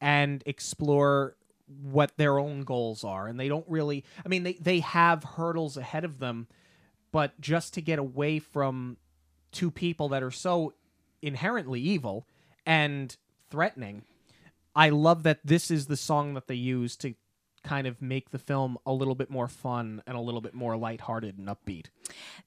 and explore what their own goals are and they don't really i mean they, they have hurdles ahead of them but just to get away from two people that are so inherently evil and threatening i love that this is the song that they use to kind of make the film a little bit more fun and a little bit more lighthearted and upbeat.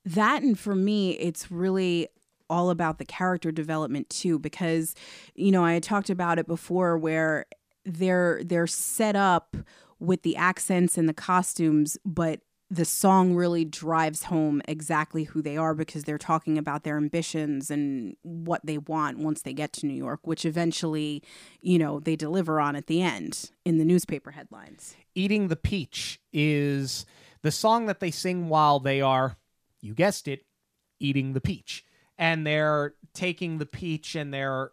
That and for me, it's really all about the character development too, because you know I had talked about it before, where they're they're set up with the accents and the costumes, but the song really drives home exactly who they are because they're talking about their ambitions and what they want once they get to New York, which eventually, you know, they deliver on at the end in the newspaper headlines. Eating the Peach is the song that they sing while they are, you guessed it, eating the peach. And they're taking the peach and they're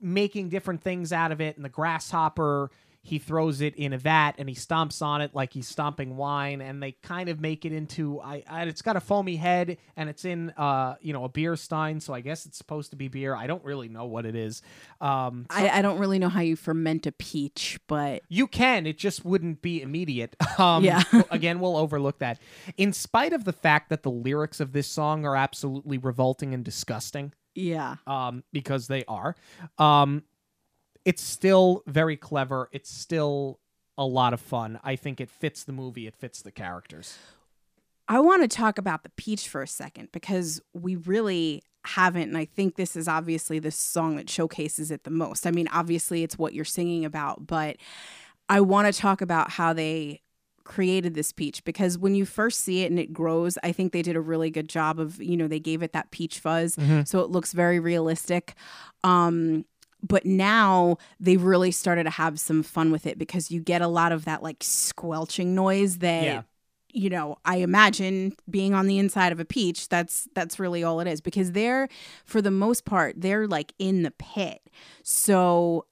making different things out of it. And the grasshopper, he throws it in a vat and he stomps on it like he's stomping wine. And they kind of make it into, I, I it's got a foamy head and it's in, uh, you know, a beer stein. So I guess it's supposed to be beer. I don't really know what it is. Um, I, I don't really know how you ferment a peach, but you can. It just wouldn't be immediate. (laughs) Um, Yeah. again, we'll overlook that. In spite of the fact that the lyrics of this song are absolutely revolting and disgusting, yeah. um, because they are, um, it's still very clever. It's still a lot of fun. I think it fits the movie. It fits the characters. I want to talk about the peach for a second because we really haven't. And I think this is obviously the song that showcases it the most. I mean, obviously, it's what you're singing about, but I want to talk about how they created this peach because when you first see it and it grows, I think they did a really good job of, you know, they gave it that peach fuzz. So it looks very realistic. Um, but now they've really started to have some fun with it because you get a lot of that like squelching noise that Yeah. you know i imagine being on the inside of a peach that's that's really all it is because they're for the most part they're like in the pit. So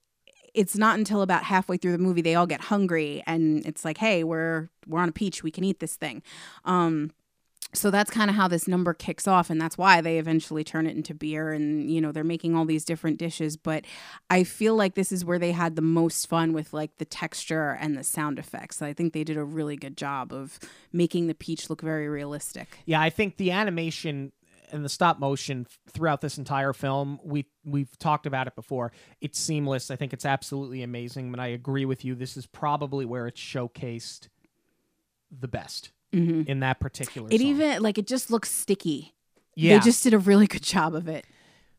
it's not until about halfway through the movie they all get hungry and it's like hey we're we're on a peach. We can eat this thing. Um so that's kind of how this number kicks off and that's why they eventually turn it into beer and you know they're making all these different dishes but i feel like this is where they had the most fun with like the texture and the sound effects i think they did a really good job of making the peach look very realistic Yeah, I think the animation and the stop motion throughout this entire film, we we've talked about it before. It's seamless. I think it's absolutely amazing, and I agree with you. This is probably where it's showcased the best in that particular. Mm-hmm. it song. even like it just looks sticky yeah, they just did a really good job of it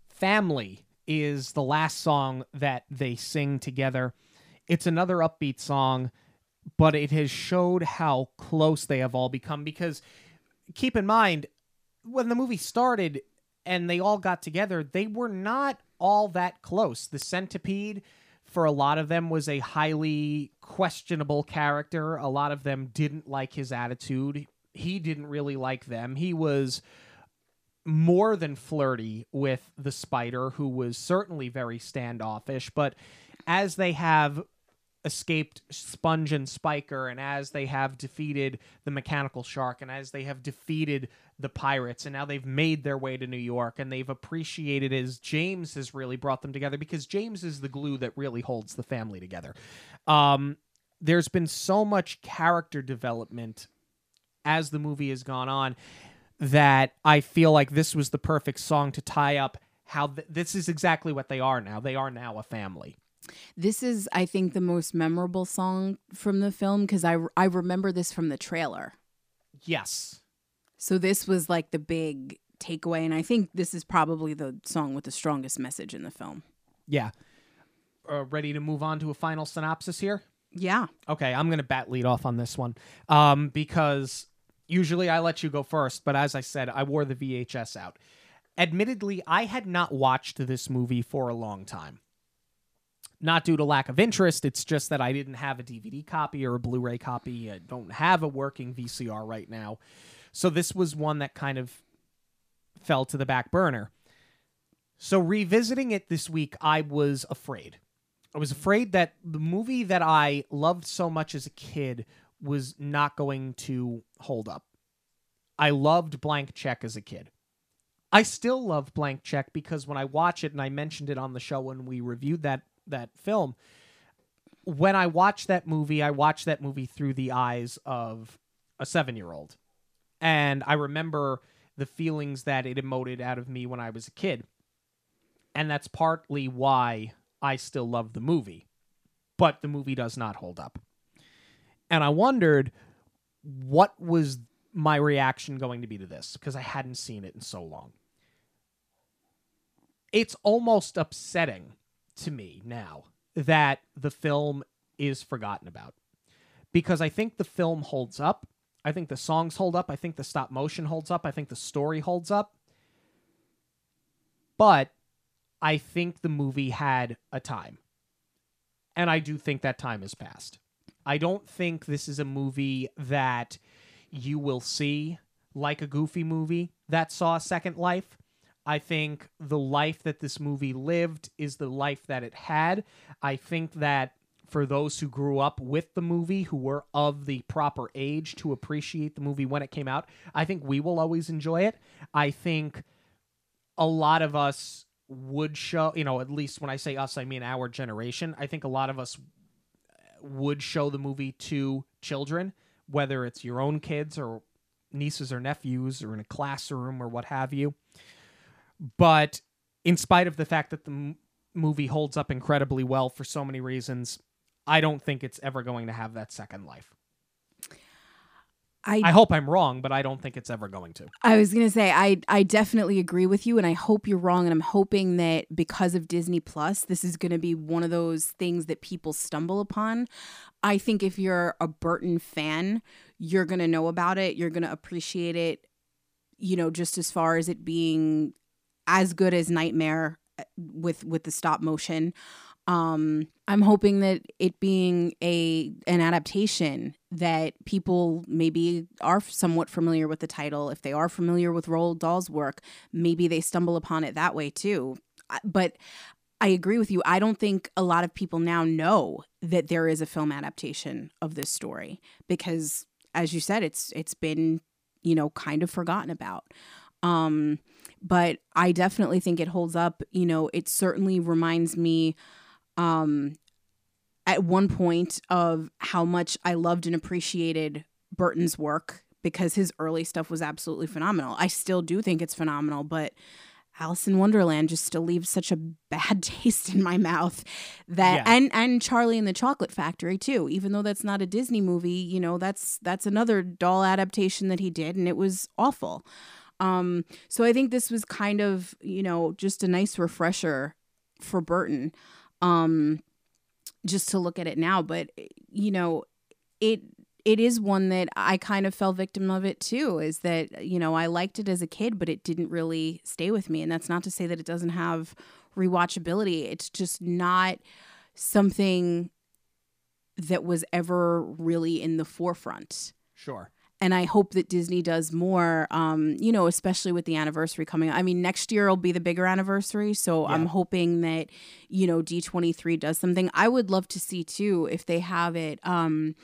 family is the last song that they sing together. It's another upbeat song, but it has showed how close they have all become because keep in mind when the movie started and they all got together, they were not all that close. The centipede for a lot of them was a highly questionable character. A lot of them didn't like his attitude. he didn't really like them. He was more than flirty with the spider, who was certainly very standoffish. But as they have escaped Sponge and Spiker, and as they have defeated the mechanical shark, and as they have defeated the pirates, and now they've made their way to New York, and they've appreciated as James has really brought them together because James is the glue that really holds the family together. Um, there's been so much character development as the movie has gone on that I feel like this was the perfect song to tie up how th- this is exactly what they are now. They are now a family. This is, I think, the most memorable song from the film because I, I remember this from the trailer. Yes. So this was like the big takeaway. And I think this is probably the song with the strongest message in the film. Yeah. Uh, ready to move on to a final synopsis here? Yeah. Okay, I'm going to bat lead off on this one um, because usually I let you go first, but as I said, I wore the VHS out. Admittedly, I had not watched this movie for a long time. Not due to lack of interest, it's just that I didn't have a DVD copy or a Blu ray copy. I don't have a working VCR right now. So this was one that kind of fell to the back burner. So revisiting it this week, I was afraid. I was afraid that the movie that I loved so much as a kid was not going to hold up. I loved Blank Check as a kid. I still love Blank Check because when I watch it, and I mentioned it on the show when we reviewed that that film, when I watch that movie, I watch that movie through the eyes of a seven year old. And I remember the feelings that it emoted out of me when I was a kid. And that's partly why I still love the movie. But the movie does not hold up. And I wondered what was my reaction going to be to this because I hadn't seen it in so long. It's almost upsetting to me now that the film is forgotten about because I think the film holds up. I think the songs hold up. I think the stop motion holds up. I think the story holds up. But I think the movie had a time. And I do think that time has passed. I don't think this is a movie that you will see like a goofy movie that saw a second life. I think the life that this movie lived is the life that it had. I think that for those who grew up with the movie, who were of the proper age to appreciate the movie when it came out, I think we will always enjoy it. I think a lot of us would show, you know, at least when I say us, I mean our generation. I think a lot of us would show the movie to children, whether it's your own kids or nieces or nephews or in a classroom or what have you. But in spite of the fact that the movie holds up incredibly well for so many reasons, I don't think it's ever going to have that second life. I, I hope I'm wrong, but I don't think it's ever going to. I was gonna say I I definitely agree with you, and I hope you're wrong. And I'm hoping that because of Disney Plus, this is gonna be one of those things that people stumble upon. I think if you're a Burton fan, you're gonna know about it. You're gonna appreciate it. You know, just as far as it being as good as Nightmare uh, with with the stop motion. Um, I'm hoping that it being a an adaptation that people maybe are somewhat familiar with the title. If they are familiar with Roald Dahl's work, maybe they stumble upon it that way too. But I agree with you. I don't think a lot of people now know that there is a film adaptation of this story because, as you said, it's it's been you know kind of forgotten about. Um, but I definitely think it holds up. You know, it certainly reminds me um, at one point of how much I loved and appreciated Burton's work because his early stuff was absolutely phenomenal. I still do think it's phenomenal, but Alice in Wonderland just still leaves such a bad (laughs) taste in my mouth that Yeah. and and Charlie and the Chocolate Factory too. Even though that's not a Disney movie, you know, that's that's another Dahl adaptation that he did and it was awful. Um so I think this was kind of, you know, just a nice refresher for Burton um just to look at it now but you know it it is one that I kind of fell victim of it too is that you know I liked it as a kid but it didn't really stay with me. And that's not to say that it doesn't have rewatchability. It's just not something that was ever really in the forefront. Sure. And I hope that Disney does more. Um, you know, especially with the anniversary coming. I mean, next year will be the bigger anniversary, so Yeah. I'm hoping that you know D23 does something. I would love to see too if they have it. Um,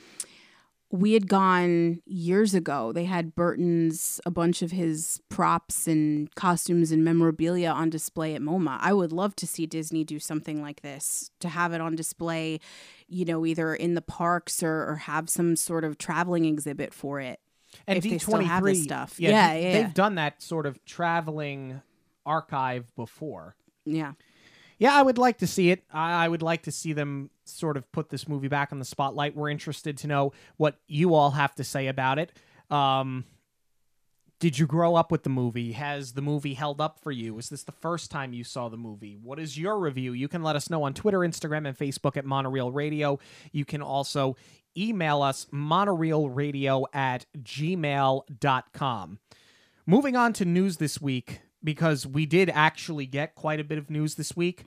we had gone years ago. They had Burton's a bunch of his props and costumes and memorabilia on display at MoMA. I would love to see Disney do something like this to have it on display, you know, either in the parks or, or have some sort of traveling exhibit for it. And D twenty three stuff. Yeah, Yeah, yeah, they've done that sort of traveling archive before. Yeah. Yeah, I would like to see it. I I would like to see them sort of put this movie back on the spotlight. We're interested to know what you all have to say about it. Um, did you grow up with the movie? Has the movie held up for you? Is this the first time you saw the movie? What is your review? You can let us know on Twitter, Instagram, and Facebook at Monorail Radio. You can also email us monorailradio at gmail.com. Moving on to news this week, because we did actually get quite a bit of news this week,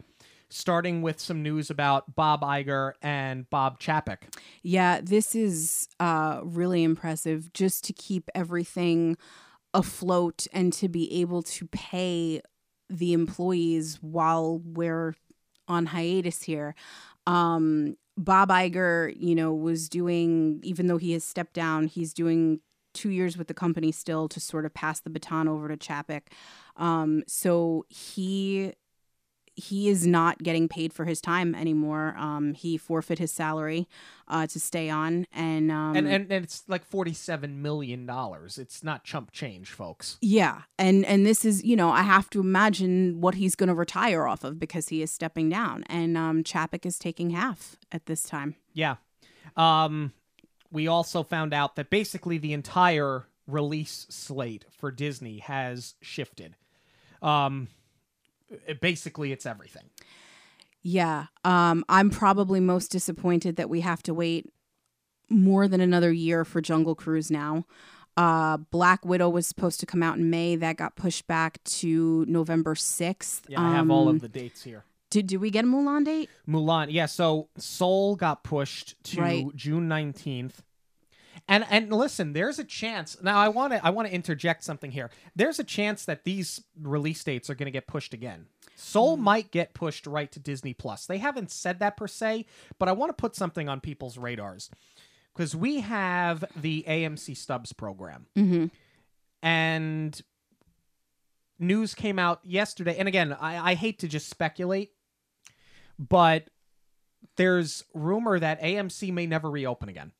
starting with some news about Bob Iger and Bob Chapek. Yeah, this is uh, really impressive just to keep everything afloat and to be able to pay the employees while we're on hiatus here. Um, Bob Iger, you know, was doing, even though he has stepped down, he's doing two years with the company still to sort of pass the baton over to Chapek. Um, so he he is not getting paid for his time anymore. Um, he forfeit his salary uh, to stay on, and um, and, and and it's like forty-seven million dollars. It's not chump change, folks. yeah, and and this is you know I have to imagine what he's going to retire off of because he is stepping down, and um, Chapek is taking half at this time. Yeah. Um, we also found out that basically the entire release slate for Disney has shifted. Um, basically, it's everything. Yeah, um, I'm probably most disappointed that we have to wait more than another year for Jungle Cruise now. Uh, Black Widow was supposed to come out in May. That got pushed back to November 6th. Yeah, I have all Um, of the dates here. Did, did we get a Mulan date? Mulan. Yeah, so Soul got pushed to Right. June nineteenth. And and listen, there's a chance. Now I want to I want to interject something here. There's a chance that these release dates are going to get pushed again. Soul might get pushed right to Disney Plus. They haven't said that per se, but I want to put something on people's radars because we have the AMC Stubs program Mm-hmm. and news came out yesterday and again I, I hate to just speculate but there's rumor that amc may never reopen again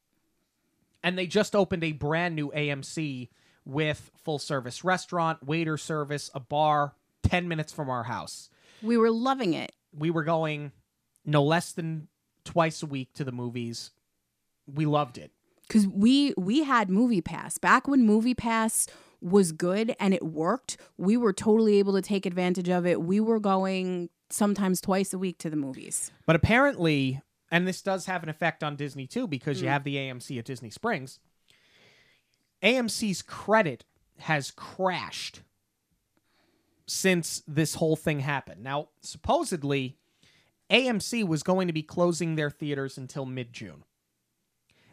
and they just opened a brand new amc with full service restaurant waiter service a bar 10 minutes from our house. We were loving it. we were going no less than twice a week to the movies. We loved it. Because we we had movie pass. Back when movie pass was good and it worked we were totally able to take advantage of it. We were going sometimes twice a week to the movies. But apparently, and this does have an effect on Disney too, because you mm. have the AMC at Disney Springs. AMC's credit has crashed since this whole thing happened. Now, supposedly, AMC was going to be closing their theaters until mid June.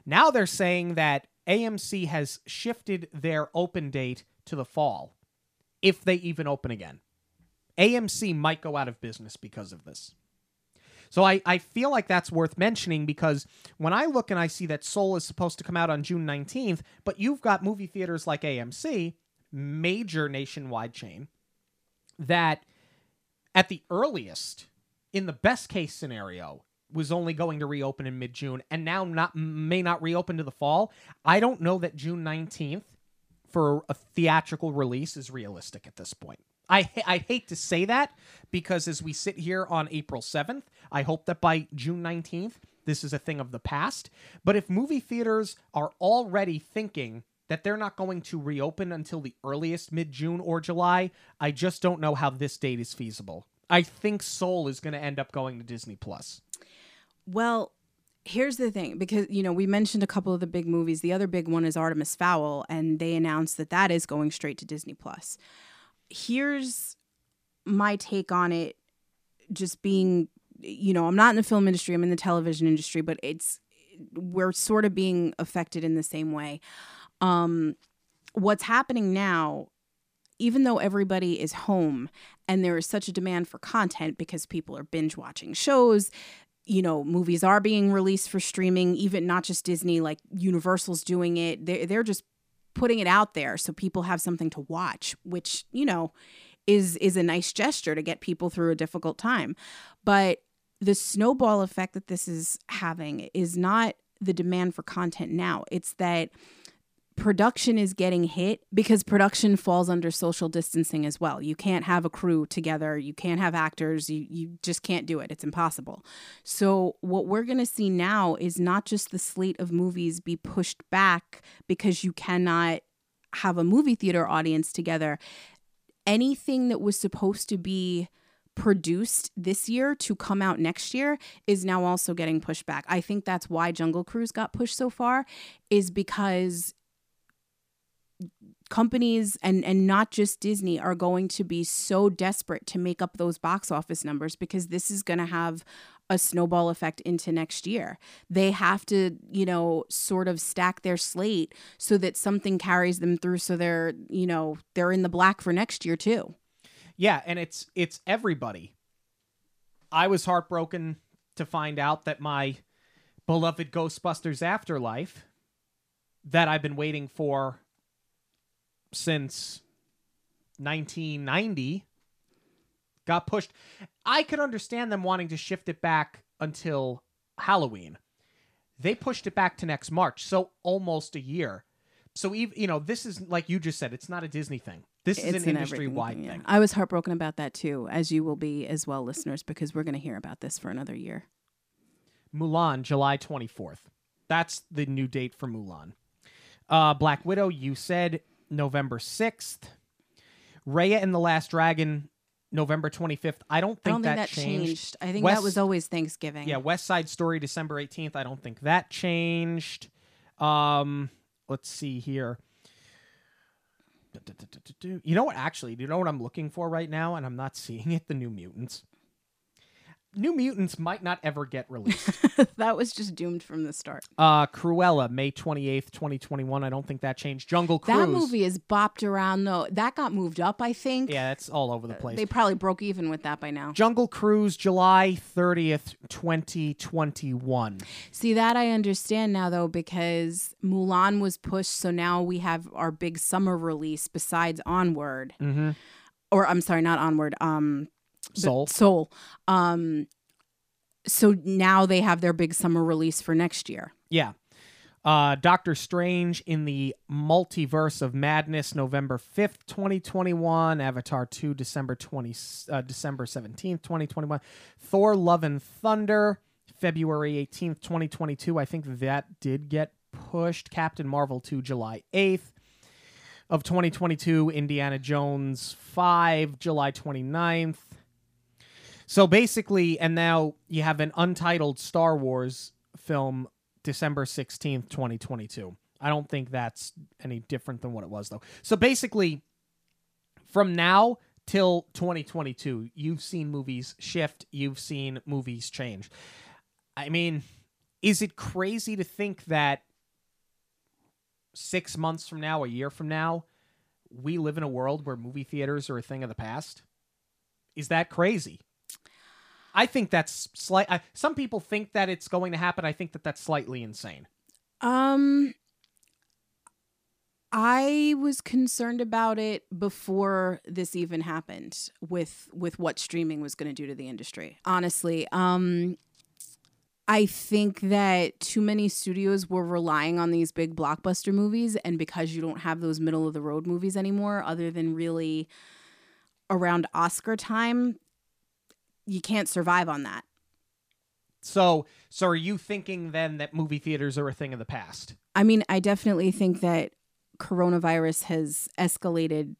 Now they're saying that AMC has shifted their open date to the fall, if they even open again. AMC might go out of business because of this. So I, I feel like that's worth mentioning because when I look and I see that Soul is supposed to come out on June 19th, but you've got movie theaters like AMC, major nationwide chain, that at the earliest, in the best case scenario, was only going to reopen in mid June and now not may not reopen to the fall. I don't know that June 19th for a theatrical release is realistic at this point. I I hate to say that because as we sit here on April 7th, I hope that by June 19th this is a thing of the past. But if movie theaters are already thinking that they're not going to reopen until the earliest mid June or July, I just don't know how this date is feasible. I think Soul is going to end up going to Disney Plus. well here's the thing because you know we mentioned a couple of the big movies the other big one is artemis fowl and they announced that that is going straight to disney plus here's my take on it just being you know i'm not in the film industry i'm in the television industry but it's we're sort of being affected in the same way Um, what's happening now, even though everybody is home and there is such a demand for content because people are binge watching shows, you know, movies are being released for streaming, even not just Disney, like Universal's doing it. They're, they're just putting it out there so people have something to watch, which, you know, is is a nice gesture to get people through a difficult time. But the snowball effect that this is having is not the demand for content now. It's that production is getting hit because production falls under social distancing as well. You can't have a crew together, you can't have actors, you you just can't do it. It's impossible. So what we're going to see now is not just the slate of movies be pushed back because you cannot have a movie theater audience together. Anything that was supposed to be produced this year to come out next year is now also getting pushed back. I think that's why Jungle Cruise got pushed so far is because companies and and not just Disney are going to be so desperate to make up those box office numbers because this is going to have a snowball effect into next year. They have to, you know, sort of stack their slate so that something carries them through so they're, you know, they're in the black for next year too. Yeah, and it's it's everybody. I was heartbroken to find out that my beloved Ghostbusters Afterlife that I've been waiting for since 1990 got pushed. I could understand them wanting to shift it back until Halloween. They pushed it back to next March, so almost a year. So even you know, this is like you just said, it's not a Disney thing. This is It's an in industry wide yeah. thing. I was heartbroken about that too, as you will be as well, listeners, because we're going to hear about this for another year. Mulan, July 24th. That's the new date for Mulan. Uh, Black Widow, you said November 6th. Raya and the Last Dragon, November 25th. I don't think, I don't that, think that changed. changed. I think West- that was always Thanksgiving. Yeah, West Side Story, December 18th. I don't think that changed. Um, let's see here. You know what? Actually, do you know what I'm looking for right now? And I'm not seeing it. The New Mutants. New Mutants might not ever get released. (laughs) that was just doomed from the start. Uh, Cruella, May 28th, 2021. I don't think that changed. Jungle Cruise. That movie is bopped around though. That got moved up, I think. Yeah, it's all over the place. They probably broke even with that by now. Jungle Cruise, July 30th, 2021. See that I understand now though because Mulan was pushed, so now we have our big summer release besides Onward. Mm-hmm. Or I'm sorry, not Onward. Um, Soul. Soul. Um, so now they have their big summer release for next year. Yeah. Uh, Doctor Strange in the Multiverse of Madness, November 5th, 2021. Avatar 2, December 20, uh, December 17th, 2021. Thor Love and Thunder, February 18th, 2022. I think that did get pushed. Captain Marvel 2, July 8th of 2022. Indiana Jones 5, July 29th. So basically, and now you have an untitled Star Wars film December 16th, 2022. I don't think that's any different than what it was, though. So basically, from now till 2022, you've seen movies shift, you've seen movies change. I mean, is it crazy to think that six months from now, a year from now, we live in a world where movie theaters are a thing of the past? Is that crazy? I think that's slight. I, some people think that it's going to happen. I think that that's slightly insane. Um I was concerned about it before this even happened with with what streaming was going to do to the industry. Honestly, um I think that too many studios were relying on these big blockbuster movies and because you don't have those middle of the road movies anymore other than really around Oscar time, you can't survive on that. So, so are you thinking then that movie theaters are a thing of the past? I mean, I definitely think that coronavirus has escalated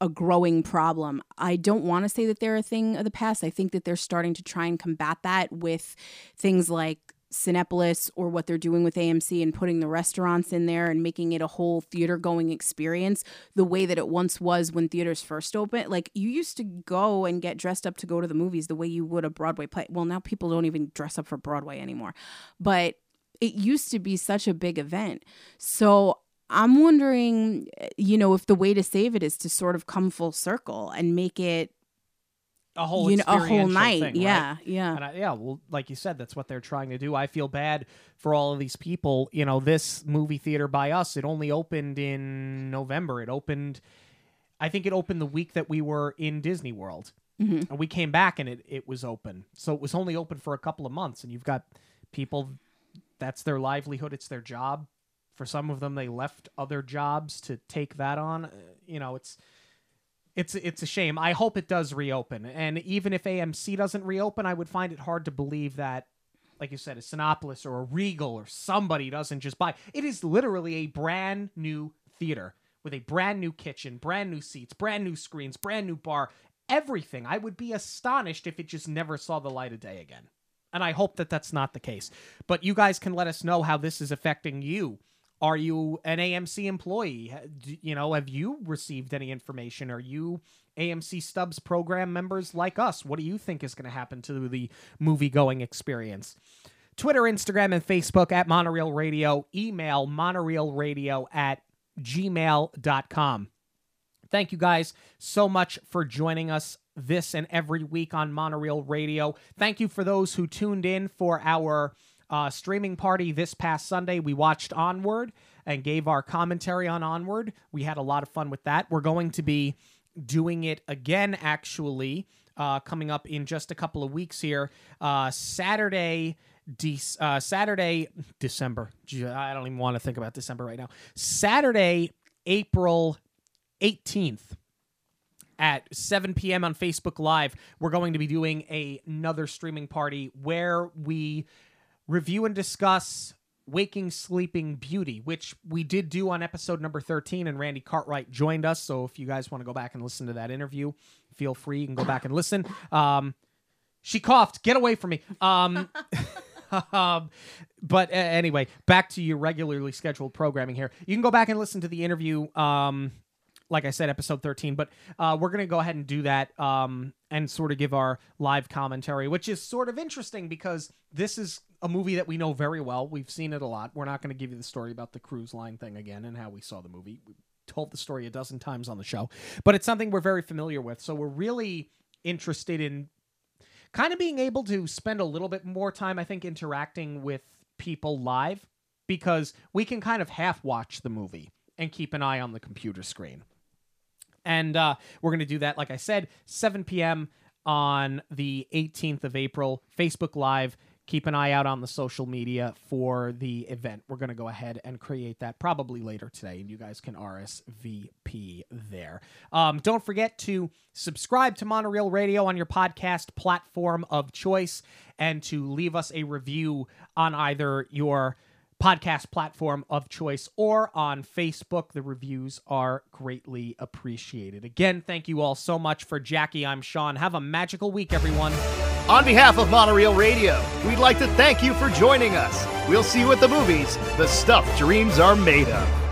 a growing problem. I don't want to say that they're a thing of the past. I think that they're starting to try and combat that with things like Cinepolis or what they're doing with AMC and putting the restaurants in there and making it a whole theater going experience the way that it once was when theaters first opened. Like you used to go and get dressed up to go to the movies the way you would a Broadway play. Well, now people don't even dress up for Broadway anymore. But it used to be such a big event. So I'm wondering, eh, you know, if the way to save it is to sort of come full circle and make it a whole you know, a whole night. thing, right? yeah, yeah. And I, yeah, well, like you said, that's what they're trying to do. I feel bad for all of these people. You know, this movie theater by us, it only opened in November. It opened, I think it opened the week that we were in Disney World. Mhm. And we came back and it, it was open. So it was only open for a couple of months. And you've got people, that's their livelihood, it's their job. For some of them, they left other jobs to take that on. Uh, You know, it's it's it's a shame. I hope it does reopen. And even if AMC doesn't reopen, I would find it hard to believe that like you said, a Cinepolis or a Regal or somebody doesn't just buy. It is literally a brand new theater with a brand new kitchen, brand new seats, brand new screens, brand new bar, everything. I would be astonished if it just never saw the light of day again. And I hope that that's not the case. But you guys can let us know how this is affecting you. Are you an AMC employee? You know, have you received any information? Are you AMC Stubs program members like us? What do you think is going to happen to the movie going experience? Twitter, Instagram, and Facebook at Monorail Radio. Email monorailradio at gmail.com. Thank you guys so much for joining us this and every week on Monorail Radio. Thank you for those who tuned in for our uh, streaming party this past Sunday. We watched Onward and gave our commentary on Onward. We had a lot of fun with that. We're going to be doing it again, actually, uh, coming up in just a couple of weeks here. Uh, Saturday. De- uh, Saturday, December. I don't even want to think about December right now. Saturday, April 18th at 7 p.m. on Facebook Live, we're going to be doing a, another streaming party where we review and discuss Waking Sleeping Beauty, which we did do on episode number 13, and Randy Cartwright joined us. So if you guys want to go back and listen to that interview, feel free. You can go back and listen. Um, she coughed. Get away from me. Um, (laughs) um, but uh, anyway, back to your regularly scheduled programming here. You can go back and listen to the interview. Um, like I said, episode 13. But uh, we're going to go ahead and do that um, and sort of give our live commentary, which is sort of interesting because this is a movie that we know very well. We've seen it a lot. We're not going to give you the story about the cruise line thing again and how we saw the movie. We told the story a dozen times on the show, but it's something we're very familiar with. So we're really interested in kind of being able to spend a little bit more time, I think, interacting with people live because we can kind of half watch the movie and keep an eye on the computer screen. And uh, we're going to do that, like I said, 7 p.m. on the 18th of April, Facebook Live. Keep an eye out on the social media for the event. We're going to go ahead and create that probably later today, and you guys can RSVP there. Um, don't forget to subscribe to Monorail Radio on your podcast platform of choice and to leave us a review on either your podcast platform of choice or on Facebook. The reviews are greatly appreciated. Again, thank you all so much for Jackie. I'm Sean. Have a magical week, everyone. On behalf of Monorail Radio, we'd like to thank you for joining us. We'll see you at the movies, the stuff dreams are made of.